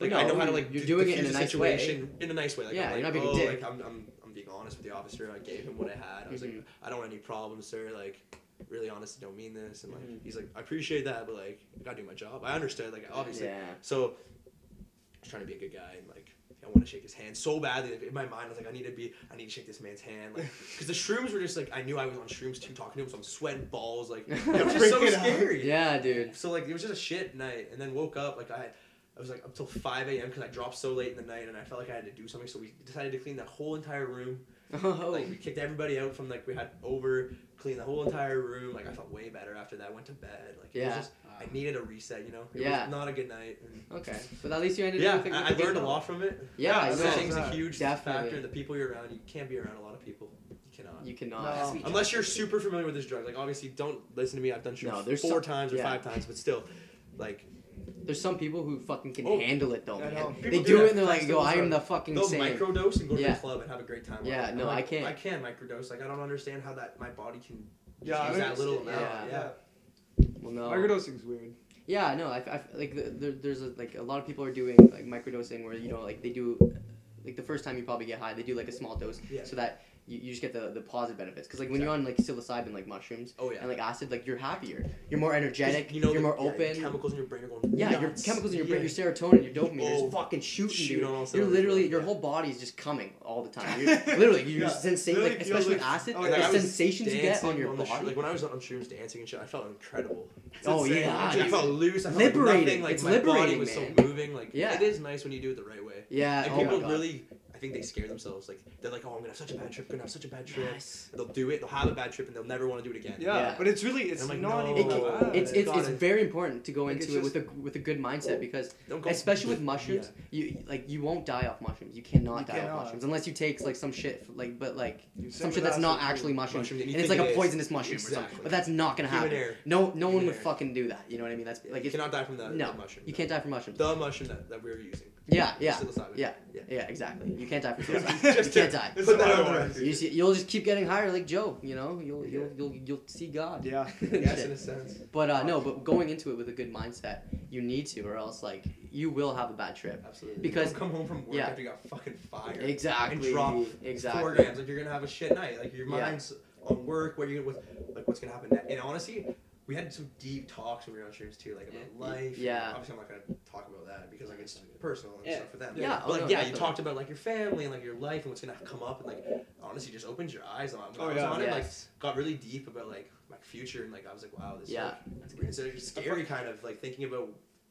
like No, I know how to like you're d- doing it in a nice way. situation in a nice way. Like, Yeah, I'm you're not being a oh, dick. Like, I'm, I'm, I'm being honest with the officer. I gave him what I had. I was Mhm. like, I don't want any problems, sir. Like, really honest, don't mean this. And like, Mhm. he's like, I appreciate that, but like, I gotta do my job. I understood. Like, obviously. Yeah. So, trying to be a good guy and like I want to shake his hand so badly. Like, in my mind, I was like, I need to be, I need to shake this man's hand, like, because the shrooms were just like, I knew I was on shrooms too, talking to him, so I'm sweating balls, like, it was just so Freaking out. scary. Yeah, dude. So like, it was just a shit night, and then woke up like I, I was like up till five a.m. because I dropped so late in the night, and I felt like I had to do something. So we decided to clean that whole entire room. Oh, Like we kicked everybody out from like we had over, cleaned the whole entire room. Like I felt way better after that. Went to bed. Like it Yeah. was just, I needed a reset, you know. It Yeah. was not a good night. Okay. But at least you ended yeah, up with, I, I learned a lot from it. Yeah, I Yeah, know. that's a huge Definitely. factor. The people you're around, you can't be around a lot of people. You cannot. You cannot. No. Has Unless you're super familiar with this drug. Like obviously, don't listen to me. I've done shrooms No, there's four some- times or yeah. five times, but still, like There's some people who fucking can Oh, handle it though, I man. know. They do do it and they're like, yo, I am the fucking they'll same. microdose and go to Yeah. the club and have a great time. Yeah, no, like, I can't. I can microdose. Like I don't understand how that my body can Yeah, use I that little understand. amount. Yeah. Yeah. Well, no. Microdosing's weird. Yeah, no, I, I like the, there, there's a, like a lot of people are doing like microdosing where you know like they do like the first time you probably get high they do like a small dose Yeah. so that you, you just get the, the positive benefits because like when you're on like psilocybin like mushrooms Oh yeah. and like acid like you're happier you're more energetic you know, you're the- more yeah, open chemicals in your brain are going. yeah, your chemicals in your brain, your serotonin, your dopamine, Oh, just fucking shooting, shoot on all You're literally, your whole body is just coming all the time. You're, literally, your sensation, like especially with acid, oh, Like, the sensations you get on your the sh- like when I was on shrooms dancing and shit, I felt incredible. It's Oh, insane. yeah, I felt loose. I felt Liberating. Like nothing, like It's my body liberating, was so moving. Like Yeah. it is nice when you do it the right way. Yeah, And oh people really, I think they scare themselves. Like they're like, oh, I'm gonna have such a bad trip. I'm Gonna have such a bad trip. Yes. They'll do it. They'll have a bad trip and they'll never want to do it again. Yeah, Yeah. but it's really it's like, not no. even It, bad. it's it's, it's very important to go Like, into it's it with a with a good mindset because go. especially with mushrooms, you like you won't die off mushrooms. You cannot You die off mushrooms unless you take like some shit like but like You some shit that's not actually mushrooms, Mushrooms, and and it's think like a it is. poisonous mushroom or something. But that's not gonna happen. No, no one would fucking do that. You know what I mean? That's like you it's, cannot die from that. no, mushroom. you can't die from mushrooms. The mushroom that, that we're using. Yeah, yeah, Psilocybin. yeah, Yeah. yeah, exactly. You can't die from Just suicide. you can't die. Put that on the record. You see, you'll just keep getting higher like Joe. You know, you'll you'll you'll you'll see God. Yeah. Yes, in a sense. But uh, no, but going into it with a good mindset, you need to, or else like you will have a bad trip. Absolutely. Because- come home from work yeah. after you got fucking fired. Exactly. And drop exactly. Four grams. Like you're gonna have a shit night. Like your Yeah. mind's on work. What you what like what's gonna happen next? And honestly, we had some deep talks when we were on streams too, like about Yeah. life. Yeah. Obviously, I'm not gonna talk about that because like it's personal and Yeah. stuff for them. Yeah, oh, But oh, like no, yeah, you talked about like your family and like your life and what's gonna come up and like honestly just opens your eyes on. When Oh, I was yeah. on it, like got really deep about like my future and like I was like wow this Yeah. like, it's like scary kind of like thinking about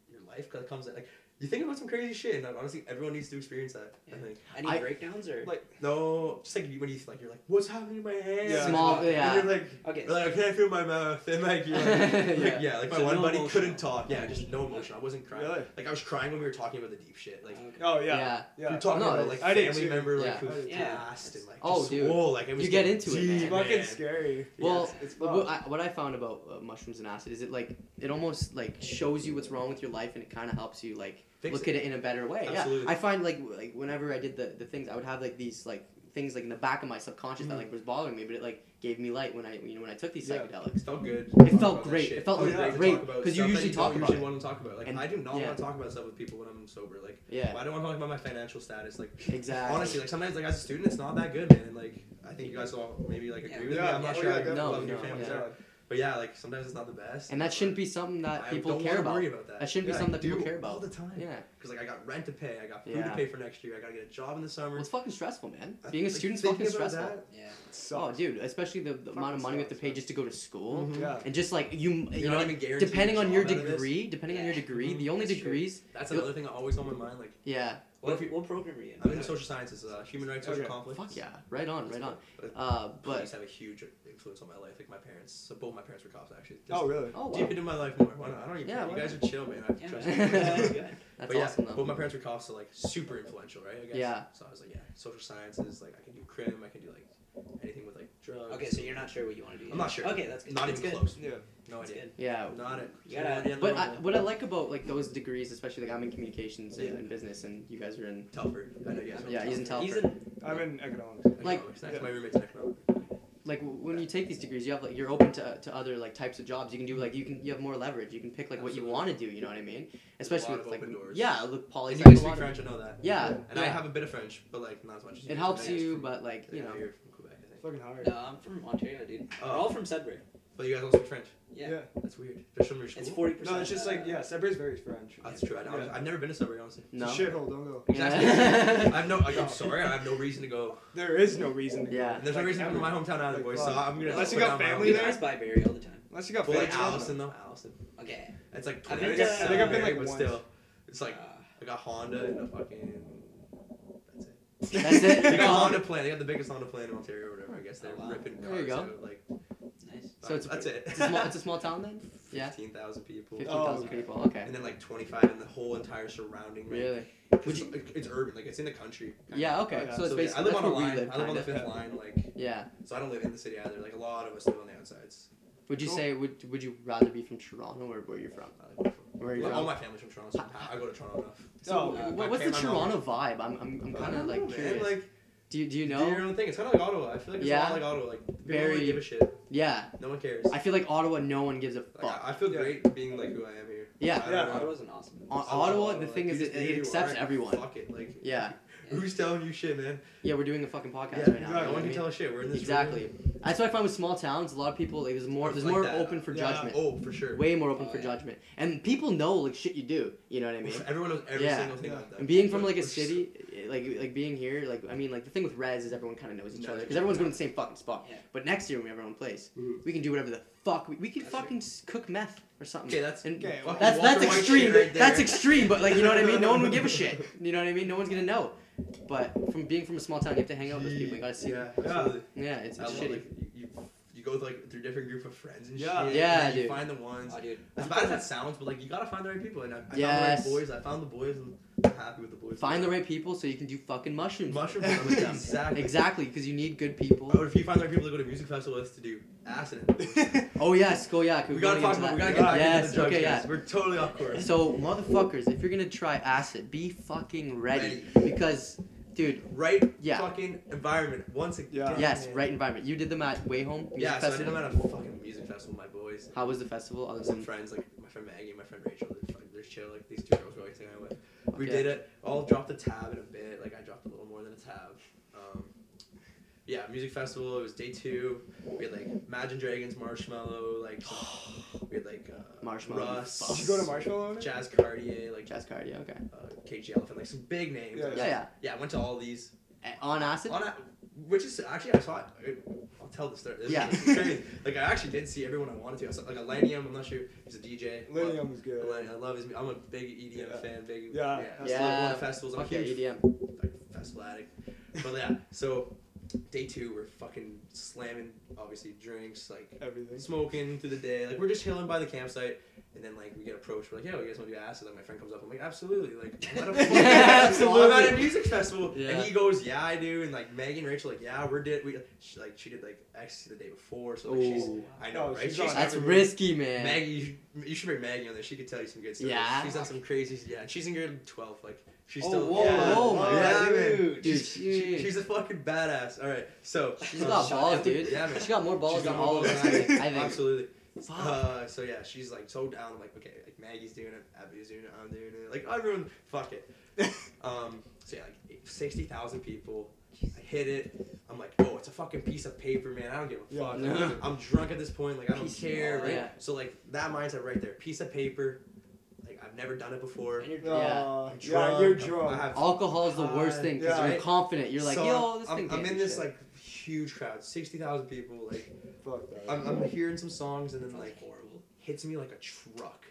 your life 'cause it comes like you think about some crazy shit, and honestly, everyone needs to experience that. I think. Any I- breakdowns or? Like- No, just like when you like, you're like, what's happening in my hand? Yeah. Small- And yeah. you're like, okay. you're like, I can't feel my mouth, and like, you're like, Yeah. like, yeah. like my So one no buddy emotion. couldn't talk. Yeah, just no emotion. I wasn't crying. Really? Like I was crying when we were talking about the deep shit. Like Okay. Oh yeah. Yeah. Yeah. we were talking No, about like I did family too. member like Yeah. who Yeah. passed and like Oh, just dude. swole, like it was You get into it, man. It's fucking scary. Well, It's- it's What. I, found about uh, mushrooms and acid is it like it almost like shows you what's wrong with your life and it kind of helps you like Fix look it. at it in a better way. Absolutely. Yeah, I find like like whenever I did the, the things, I would have like these like things like in the back of my subconscious that Mhm. like was bothering me, but it like gave me light when I you know when I took these Yeah. psychedelics. It felt good. It felt great. It felt Oh, yeah. great, because you stuff that usually talk don't about usually it. want to talk about. Like And- I do not yeah. want to talk about stuff with people when I'm sober. Like Yeah, I don't want to talk about my financial status. Like exactly. honestly, like sometimes like as a student, it's not that good, man. And like I think you guys all maybe like agree Yeah. with me. Yeah, I'm not oh, sure. yeah, I No, love your no, family, yeah. But yeah, like sometimes it's not the best. and that shouldn't be something that I people don't care wanna about. Worry about that. That shouldn't be something I that people do care all the time. Yeah, Because like I got rent to pay, I got food Yeah. to pay for next year, I gotta get a job in the summer. well, it's fucking stressful, man. I- Being a like, student's thinking fucking about stressful. that, Yeah. It Oh, dude, especially the, the amount of money we have to pay just to go to school. Mhm. Yeah. And just like you, you You're know, not even guaranteed depending on your job out of this. degree, depending on your degree, the only degrees, That's another thing I always on my mind. Like, yeah, what What, if you? what program are you in? I'm in social sciences, uh, human rights, social Okay. conflict. fuck yeah, right on, right on. But Uh, police but have a huge influence on my life. Like my parents, so both my parents were cops actually. Just Oh really? oh, wow. Deep into my life more. Why not? I don't even Yeah, care. You guys not? are chill, man. I Yeah, trust man. you. That's good. that's but yeah, awesome though. both my parents were cops, so like super influential, right? I guess. Yeah. So I was like, yeah, social sciences. Like I can do crim. I can do like anything with like drugs. Okay, so you're not sure what you want to do. I'm not sure. Okay, that's good. Not that's even good. close. Yeah. No That's idea. good. Yeah, Not it. You gotta- So, but I, what I like about like those degrees, especially like I'm in communications and, Yeah. and business, and you guys are in Telfer. I know you guys. know Yeah, he's in Telfer. He's Telfer. in. I'm in economics. like- Economics. Yeah. my roommate's in economics. like when you take these degrees, you have like you're open to, to other like types of jobs. You can do like you can you have more leverage. You can pick like what you want to do. You know what I mean? There's a Especially lot with of like open doors. yeah, look poly. And you guys speak French, I know that. Yeah, And I have a bit of French, but like not as much as you. It helps I you, but like you yeah, know. Fucking hard. No, I'm from Ontario, dude. We're all from Sudbury. But you guys all speak French. Yeah. That's weird. Just from your school. It's forty percent. No, it's just like yeah, Sudbury's very French. That's true. I know. Yeah. I've never been to Sudbury, honestly. No. It's a shithole. Don't go. Exactly. Yeah. I have no. Like, I'm sorry. I have no reason to go. There is no reason. To Yeah. Go. And there's no Like, reason to come to my ever. hometown either, Like, boys. fuck. So I'm gonna. Unless you put got down my family own- there? I by Barrie all the time. Unless you got Well, like family. Alliston though. Alliston. Okay. It's like. I've 20 been minutes to- to I think I've been, like, but once. still, it's like Uh, I got Honda and a fucking. That's it. They got a Honda plant. They got the biggest Honda plant in Ontario or whatever. I guess they're Oh, wow. ripping There you go. out. Like nice. So it's that's it. It's a small, it's a small town then. Yeah. Fifteen thousand people. Fifteen Oh, thousand okay. people. Okay. And then like 25 in the whole entire surrounding. Like, Really? Would Would you, you? it's urban, like it's in the country. Yeah. Okay. Oh, yeah. So it's So, basically I live on a line. live, I live on the kinda. fifth line, like Yeah. so. I don't live in the city either. Like a lot of us live on the outsides. Would you Cool. say would would you rather be from Toronto or where you're from? I Where are you all from? my family's from Toronto, so I go to Toronto enough. So Oh, uh, what's the pa- my mom- Toronto vibe? I'm I'm, I'm kind of like know, man, curious. Like do you do you know? do know? your own thing. It's kind of like Ottawa. I feel like it's Yeah. a lot like Ottawa. Like people Very- don't really give a shit. Yeah. No one cares. I feel like Ottawa. No one gives a Like, fuck. I, I feel Yeah. great being like who I am here. Yeah. I Yeah. don't. Ottawa's an awesome. O- I Ottawa, Ottawa. the thing you is, it, it accepts are. everyone. Fuck it. Like Yeah. who's telling you shit, man? Yeah, we're doing a fucking podcast Yeah, right now. exactly. you No one can tell us shit. We're in this Exactly. room. That's what I find with small towns. A lot of people, like, there's more, there's Like more that. open for Yeah. judgment. Oh, for sure. Way more open Oh, for yeah. judgment, and people know like shit you do. You know what I mean? Everyone knows every Yeah. single thing Yeah. about that. And being from like a city, eh, like like being here, like I mean, like the thing with Res is everyone kind of knows each Knows other because everyone's other. going to the same fucking spot. Yeah. But next year when we have our own place, Mhm. we can do whatever the fuck we, we can That's fucking s cook meth or something. Okay, that's And Okay, fucking that's that's extreme. right that's extreme, but like you know what I mean. No one would give a shit. You know what I mean? No one's gonna know. But from being from a small town, you have to hang out with those people. You gotta see Yeah, them. absolutely. Yeah, it's, it's shitty. Like you, you you go like through different group of friends and Yeah. shit. Yeah, and you dude. find the ones. Oh, dude. As bad as that sounds, but like you gotta find the right people, and I, I Yes. found the right boys. I found the boys, and I'm happy with the boys. Find the right people so you can do fucking mushrooms. mushroom with them. exactly. Exactly, because you need good people. Or if you find the right people to go to music festivals to do acid. Oh yes, go yeah. we we're gotta talk into about. We gotta get back yes, into the drugs, okay, guys. yeah. We're totally off course. So motherfuckers, if you're gonna try acid, be fucking ready, because, dude, Right Yeah. fucking environment once again. Yeah. yes, man. right environment. You did them at WayHome Music Yeah, so I did Festival. them at a fucking music festival with my boys. How was the festival? Other Some than friends, like my friend Maggie, my friend Rachel, they're, fucking- they're chill. Like these two girls we're always hanging out with. We Okay. did it. All dropped a tab in a bit. Like I dropped a little more than a tab. Yeah, music festival. It was day two. We had like Imagine Dragons, Marshmello. Like some, we had like uh, Marshmello, Russ. Did you go to Marshmello? Jazz Cartier, like Jazz Cardio. Okay. uh, KG Elephant, like some big names. Yeah, Yeah, yeah. Yeah, I went to all these. On acid. On a, which is actually I saw it. I'll tell the story. This Yeah. is like I actually did see everyone I wanted to. I saw like Illenium. I'm not sure. He's a DJ. Illenium was good. I love his. mu- I'm a big EDM Yeah. fan. Big. Yeah. Yeah. Yeah. I still Yeah. going to festivals. I'm a Fuck huge EDM. like festival addict. But yeah, so day two we're fucking slamming obviously drinks like Everything. smoking through the day. Like we're just chilling by the campsite, and then like we get approached. We're like, "Yo, you guys want to do acid?" Like my friend comes up. I'm like, "Absolutely!" Like, what the fuck? Absolutely. I'm at a music festival, Yeah. and he goes, "Yeah, I do." And like Maggie and Rachel, like, "Yeah, we're did we she, like she did like ecstasy the day before." So like she's Ooh. I know, Oh, right? she's on That's everything. risky, man. Maggie, you should, bring Maggie on there. She could tell you some good stories. Yeah? she's done some crazy. Yeah, and she's in grade twelve. Like she's Oh, still. whoa, yeah. oh my yeah, God, dude. Dude, she's, she- she- she's a fucking badass. All right, so She's got shot balls, dude. Yeah, man. She got more balls She's got than all of us. I I think. Absolutely. Fuck. Uh, so yeah, she's like so down. I'm like, okay, like Maggie's doing it, Abby's doing it, I'm doing it. Like everyone, fuck it. Um, so yeah, like sixty thousand people. I hit it. I'm like, oh, it's a fucking piece of paper, man. I don't give a Yeah. fuck. No. I'm drunk at this point. Like I don't Piece of- care, right? yeah. So like that mindset right there, piece of paper. Like I've never done it before. And you're Yeah. Uh, I'm yeah, you're drunk, drunk. Have Alcohol is the worst thing because yeah. you're confident. You're like, So, yo, this I'm, thing I'm in this shit. like huge crowd, sixty thousand people. Like Fuck that. I'm, I'm hearing some songs and then like horrible. hits me like a truck.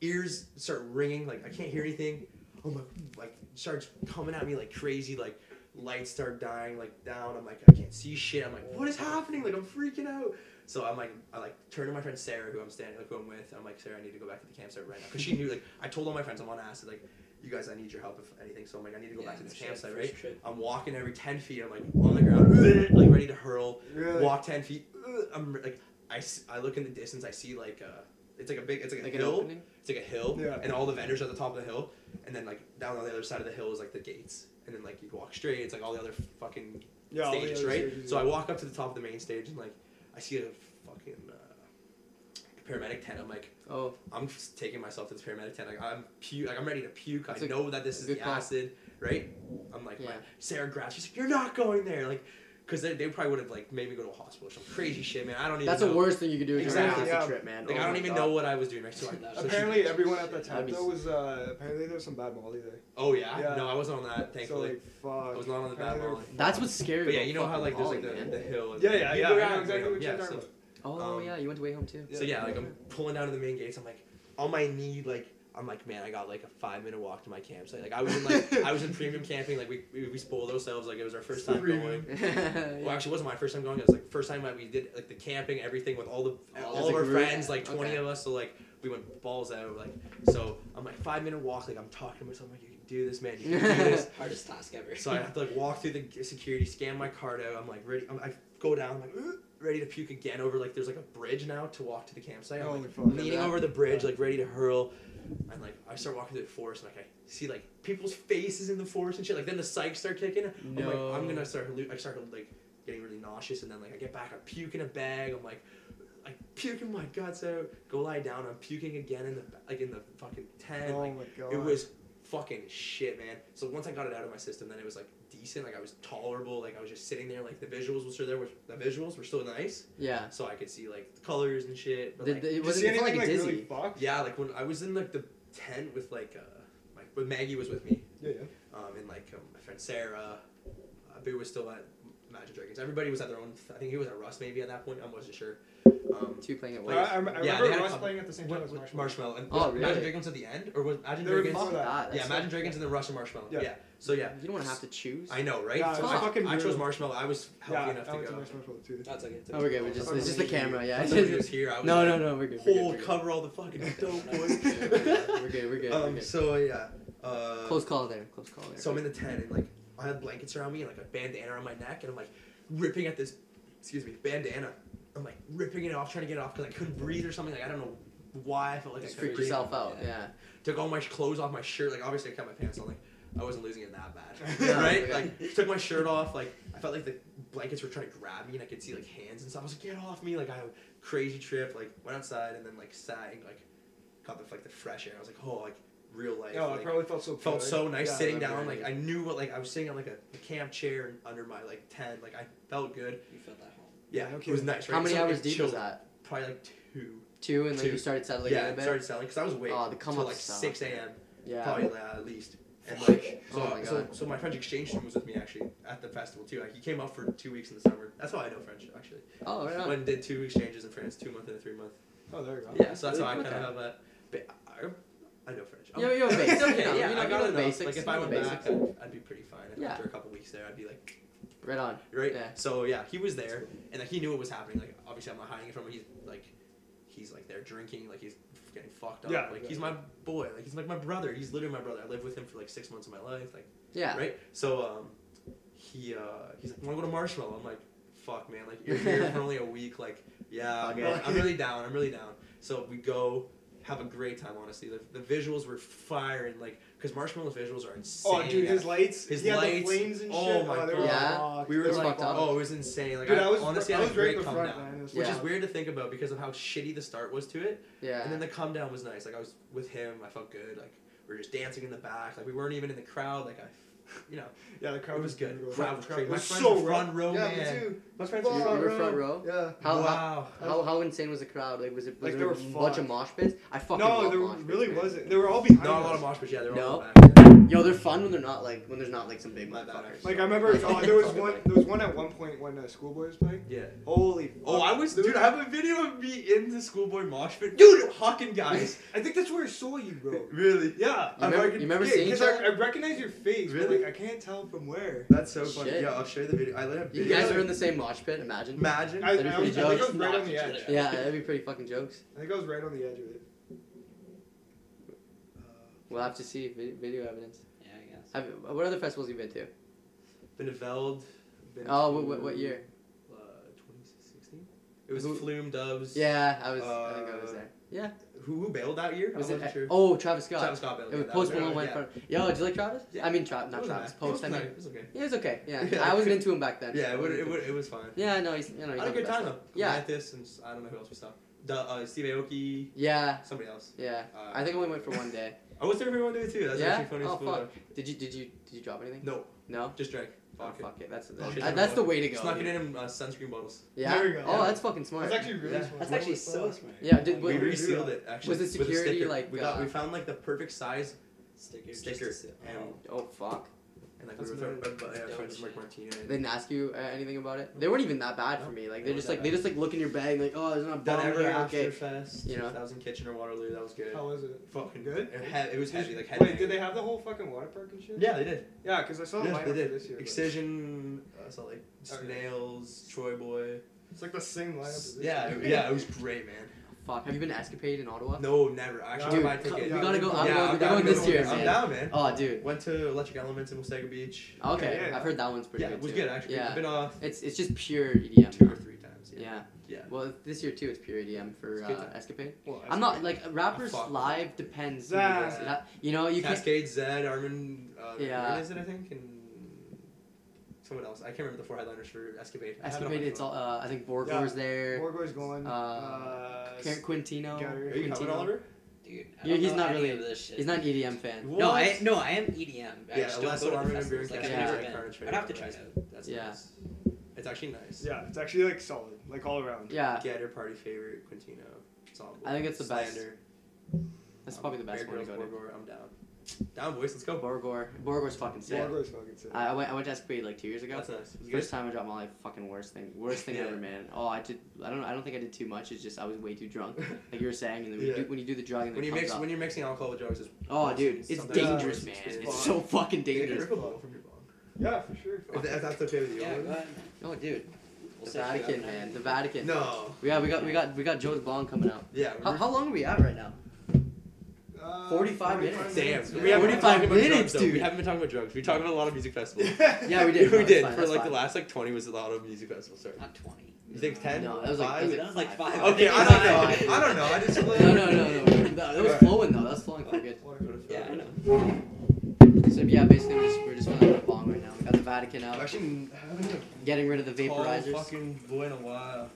Ears start ringing, like I can't hear anything. Oh my, like starts coming at me like crazy. Like lights start dying, like down. I'm like I can't see shit. I'm like, what is happening? Like I'm freaking out. So I'm like, I like turn to my friend Sarah, who I'm standing, like who I'm with. I'm like, Sarah, I need to go back to the campsite right now, because she knew. Like I told all my friends I'm on acid. Like you guys, I need your help if anything. So I'm like, I need to go Yeah, back to this campsite, right? trip. I'm walking every ten feet. I'm like on the ground, like ready to hurl Really? walk 10 feet i'm like I, I look in the distance i see like uh it's like a big it's like a like hill it's like a hill Yeah. and all the vendors are at the top of the hill and then like down on the other side of the hill is like the gates and then like you walk straight it's like all the other fucking Yeah, stages right stages, so i walk up to the top of the main stage and like i see a fucking uh, paramedic tent. I'm like Oh, i'm just taking myself to this paramedic tent. Like i'm puke like i'm ready to puke. That's i a- know that this is the call. acid right? I'm like Yeah. my sarah grabs she's like you're not going there. Like because they, they probably would have like made me go to a hospital or some crazy shit, man. I don't even. that's know. the worst thing you could do Exactly, an acid yeah. trip, man. Like Oh I don't even God. know what I was doing. Right, so, I, That so would she- Apparently, everyone at the That'd tent though was uh, apparently there was some bad Molly there. oh yeah? Yeah. no, I wasn't on that. Thankfully, So like, fuck. I was not on the bad Apparently they were Molly. That's what's scary. But yeah, you know how like there's like the, Molly, the hill. And Yeah, yeah, you yeah. go I around, know exactly yeah, so. Oh Um, yeah, you went to WayHome too. so yeah, like I'm pulling down to the main gates. I'm like on my knee, like I'm like, man, I got like a five minute walk to my campsite. Like I was in like I was in premium camping. Like we we, we spoiled ourselves. Like it was our first time Premium. going. Well, actually, it wasn't my first time going. It was like first time that we did like the camping, everything with all the Oh, all of our group? friends, like twenty Okay. of us. So like we went balls out. Like so, I'm like five minute walk. Like I'm talking to myself. I'm like you can do this, man. You can do this. Hardest task ever. So I have to like walk through the security, scan my card out. I'm like ready. I'm, I go down. I'm like "Ugh," ready to puke again over like there's like a bridge now to walk to the campsite. I'm Holy like leaning over the bridge, like ready to hurl. And like I start walking through the forest, and like I see like people's faces in the forest and shit. Like then the psych start kicking. I'm like No. I'm gonna start. I start like getting really nauseous, and then like I get back, I puke in a bag. I'm like. Like puking oh my guts out, go lie down. I'm puking again in the like in the fucking tent. Oh like my god. it was fucking shit, man. So once I got it out of my system, then it was like decent. Like I was tolerable. Like I was just sitting there. Like the visuals were still there. Were, the visuals were still nice, Yeah. so I could see like the colors and shit. But Did, like, it Did wasn't it felt anything like like, dizzy. really fucked? yeah, like when I was in like the tent with like uh, my with Maggie was with me, Yeah, yeah. um, and like um, my friend Sarah, uh, Boo was still at Magic Dragons. Everybody was at their own. I think he was at Russ maybe at that point. I wasn't sure. Um, Two playing at I, Wait. once. I, I remember Yeah, they had a Russ playing at the same time what, as Marshmello. Marshmello. And Oh, was Magic really? Dragons at the end, or was Magic They were Dragons? before that. Ah, that's Yeah, so- Magic Dragons and then Russ and Marshmello. Yeah. Yeah. So yeah. You don't want to have to choose. I know, right? Yeah, so I, fucking I chose. Marshmello. I was healthy Yeah, enough I to went to go. Marshmello too. That's okay. Oh, we're good. We're just, it's just the camera. Yeah. I thought was here. I was no, no, no. We're good. We're good. Hold, We're good. cover all the fucking dope We're boys. good. We're good. We're good. We're um, good. so yeah. Uh, Close call there. Close call there. So I'm in the tent and like I had blankets around me and like a bandana around my neck and I'm like ripping at this, excuse me, bandana. I'm like ripping it off, trying to get it off because I couldn't breathe or something. Like I don't know why I felt like Just I couldn't freak breathe. yourself out. Yeah. Yeah. Took all my clothes off my shirt. Like obviously I kept my pants on. Like I wasn't losing it that bad, Yeah, right? okay. Like took my shirt off. Like I felt like the blankets were trying to grab me and I could see like hands and stuff. I was like, get off me! Like I had a crazy trip. Like went outside and then like sat and like caught the like the fresh air. I was like, oh, like real life. Oh, like, it probably felt so felt good. so nice Yeah, sitting down. right. Like I knew what like I was sitting on like a, a camp chair under my like tent. Like I felt good. You felt that home. Yeah, no it was nice. Right? How many So, hours like, deep was that? Probably like two. Two, and then Two. you started settling yeah, in a I bit. started selling because I was awake Oh, the come till up like stuff. six a.m. Yeah. Probably uh, at least. And like, so, Oh my so, God. so my French exchange student was with me actually at the festival too. Like he came up for two weeks in the summer. That's how I know French actually. Oh, right on. Went and did two exchanges in France, two month and a three month. Oh, there you go. Yeah, so that's how I kind of have a. But I, I know French. You know- you know basics, It's okay. you yeah, you know- I you got know the enough. basics, Like if I went the back. I'd, I'd be pretty fine. Yeah. After a couple weeks there, I'd be like, Right on. right. Yeah. So yeah, he was there, and like he knew what was happening. Like obviously, I'm not hiding it from him. He's like, he's like there drinking, like he's getting fucked up. Yeah, like yeah. he's my boy. Like he's like my brother. He's literally my brother. I lived with him for like six months of my life. Like Yeah. right. So um, he uh, he's like, want to go to Marshmello? I'm like, fuck, man. Like you're here for only a week. Like yeah, Fuck I'm, really, I'm really down. I'm really down. So we go. Have a great time, honestly. The, the visuals were firing, like, because Marshmello's visuals are insane. Oh, dude, his lights. His he had lights. the flames and Oh shit. my oh, they were God. fucked. We were They It's were fucked up. Oh, it was insane. Like Dude, I, I was, honestly I was a right great in come front, down, man. It was which is weird to think about because of how shitty the start was to it. Yeah. And then the come down was nice. Like I was with him, I felt good. Like we were just dancing in the back. Like we weren't even in the crowd. Like I, you know, Yeah, the crowd was good. brutal. Crowd was crazy. My was friends so were front rough. row, Yeah, man. me too. My friends You were were- front you were row. front row? Yeah. How, how, wow. how, how insane was the crowd? Like, was it was Like, there they a were bunch of mosh pits? I fucking No, love there mosh pits, really man. wasn't. They were all behind Not a lot of mosh pits. Yeah, they were all No? in the back. Yo, they're fun when they're not like when there's not like some big My bad, motherfuckers. Like I remember, Fuck uh, there was one. There was one at one point when uh, Schoolboy was playing. Yeah. Holy. Oh, fuck. I was, There dude. I have a video of me in the schoolboy mosh pit, Dude! hucking guys. I think that's where I saw you, bro. really? Yeah. You remember- you remember seeing Because each I. I recognize your face, Really? but like I can't tell from where. That's so funny. Shit. Yeah, I'll show you the video. I let have You guys are in the same mosh pit. Imagine. Imagine. I, That'd be I, pretty was, I think I was jokes. right on the edge. Yeah, that'd be pretty fucking jokes. I think I was right on the edge of it. We'll have to see vid- video evidence. Yeah, I guess. Have, what other festivals have you been to? Been to Veld. Been Oh, to, what, what, what year? Uh, 2016. It was Who- Flume Doves. Yeah, I was. I think I was Uh, there. Yeah. Who, who bailed that year? Was I it? wasn't sure. Oh, Travis Scott. Travis Scott bailed. It was that Post was- Malone went yeah. front. Yo, did you like Travis? Yeah. I mean, Tra- not Travis. bad. Post. I It was, mean, nice. it was okay. yeah, it was okay. Yeah, Yeah. I wasn't into him back then. Yeah, so- it, would, it, would, it was fine. Yeah, no, he's you know. He's I had a good time best. though. Yeah. Mantis and s- I don't know who else we saw. The, uh, Steve Aoki, Yeah, somebody else. yeah. Uh, I think I only went for one day. I was there for one day too. That's Yeah? actually funny Oh, as fuck. Did you did you did you drop anything? No, No. just drank. Oh, Fuck it. fuck it. That's Oh, that, that's the way to go. Snuck it in in uh, sunscreen bottles. Yeah. There you go. Oh, Yeah. that's fucking smart. That's actually really Yeah. smart. That's What actually the so fuck? smart. Yeah, did- we Wait, resealed it actually. was the a security, sticker. like, we got? uh, we found like the perfect size Sticker. sticker and. Oh fuck. And like That's we were with our, mad. our, our Dope friends shit. Mark Martina. They didn't ask you uh, anything about it. They weren't even that bad for me. Like They they just like that they just like look in your bag like oh there's not a Done bomb ever here. after Okay. fest. You know? that was in Kitchener Waterloo. That was good. How was it? Fucking Good? It, had, it was heavy, like Wait, did they have the whole fucking water park and shit? Yeah, they did. Yeah, because I saw the Yeah, lineup they for did. this year. but Excision. I saw like Okay. Snails, TroyBoi. It's like the same lineup. as this Yeah, year. it- yeah, it was great, man. Fuck. Have you been to Escapade in Ottawa? No, never. Actually Dude, buy a come- ticket. we gotta go. we- I'm yeah, going, I'm we're down going this go. year, I'm man. down, man. Oh, dude. Went to Electric Elements in Wasaga Beach. Okay, Yeah, yeah. I've heard that one's pretty yeah, good it was too. good actually. Yeah. I've been off It's it's just pure EDM. two or three times. Yeah. Yeah. Yeah. Well, this year too, it's pure EDM for uh. Escapade. Well, I'm not like rappers live depends. who That- it is. It ha- You know, you can't. Kaskade, Zedd, Armin. Uh, Yeah. Armin is it? I think and someone else. I can't remember the four headliners for Escapade. I have it on Escapade. my It's all. Uh, I think Borgore's Yeah. there. Borgore's going. Uh, Uh, Quintino. Gary. Are you coming, Quintino. Oliver? Dude, Yeah, he's not really- Of this shit. He's not an EDM fan. What? No, I no, I am EDM. I Yeah, just don't Less go to the Armin and festivals. Beer Like, I've Yeah. never been. I'd have to check Nice. it out. That's Yeah. nice. It's actually nice. Yeah, it's actually like solid, like all around. Yeah, Getter, Party Favorite, Quintino. Ensemble, I think it's the best. Slander, that's um, probably the best one to go to. I'm down. Down, boys. Let's go. Borgore. Borgore's fucking sick. Borgore's fucking sick. I I went. I went to Escapade like two years ago. That's nice. It's First time I dropped my life, fucking worst thing, worst thing Yeah. ever, man. Oh, I did. I don't. know. I don't think I did too much. It's just I was way too drunk, like you were saying. And then when, Yeah. you, do, when you do the drug and When you mix up. when you're mixing alcohol with drugs, it's oh, dude, it's sometimes dangerous, it's man. experience. It's so fucking dangerous. Rip a bowl from your bong. Yeah, for sure. If, if that's okay with you. Yeah, Oliver. go. Oh, dude, We'll the set you up, Vatican, man. The Vatican. No. Yeah, we got we got we got Joe's Bong coming out. Yeah. How, how long are we at right now? Uh, 45 minutes. Damn. Yeah. We haven't been 45 talking about minutes, drugs, though. dude. We haven't been talking about drugs. We talked about a lot of music festivals. Yeah, we did. we No, did fine, for that's like fine. the last like twenty was a lot of music festivals. Sorry. Not twenty. You think ten? No, that was like, Five? that That was like five. Okay, I I don't know. it's. I don't know. I just No, no, no, no. That, that was Alright. flowing though. That was flowing quite good. Yeah, I know. So yeah, basically we're just we're just filling out a bong right now. We got the Vatican out, Actually, haven't had getting rid of the a tall vaporizers. fucking boy in a while.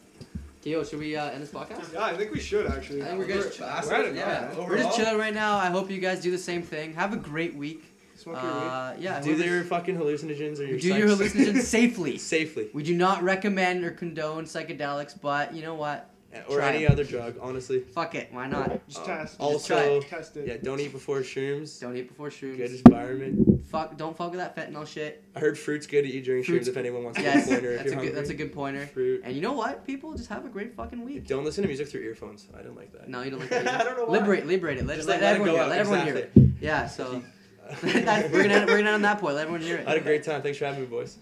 Tio, should we uh, end this podcast? Yeah, I think we should actually. I think we're good. We're, Fast, we're at it yeah. now, man. Overall, We're just chilling right now. I hope you guys do the same thing. Have a great week. Smoke your. Uh, yeah, do whoever's- your fucking hallucinogens or your do your sex- hallucinogens safely. safely. We do not recommend or condone psychedelics, but you know what? or Try any 'em. other drug. Honestly, Fuck it. Why not? Just Um, test. also, try test it. yeah, don't eat before shrooms. Don't eat before shrooms. Good environment. Fuck. Don't fuck with that fentanyl shit. I heard fruit's good to eat during Fruit's- if anyone wants to Yes, get a pointer. that's a good. That's a good pointer. Fruit. And you know what? People just have a great fucking week. Don't listen to music through earphones. I don't like that. No, you don't like that. I don't know why. Liberate, liberate it. Let, Just let, let it everyone go hear. Let everyone hear it. Yeah. So we're gonna we're gonna end on that point. Let everyone hear it. I had a great time. Thanks for having me, boys.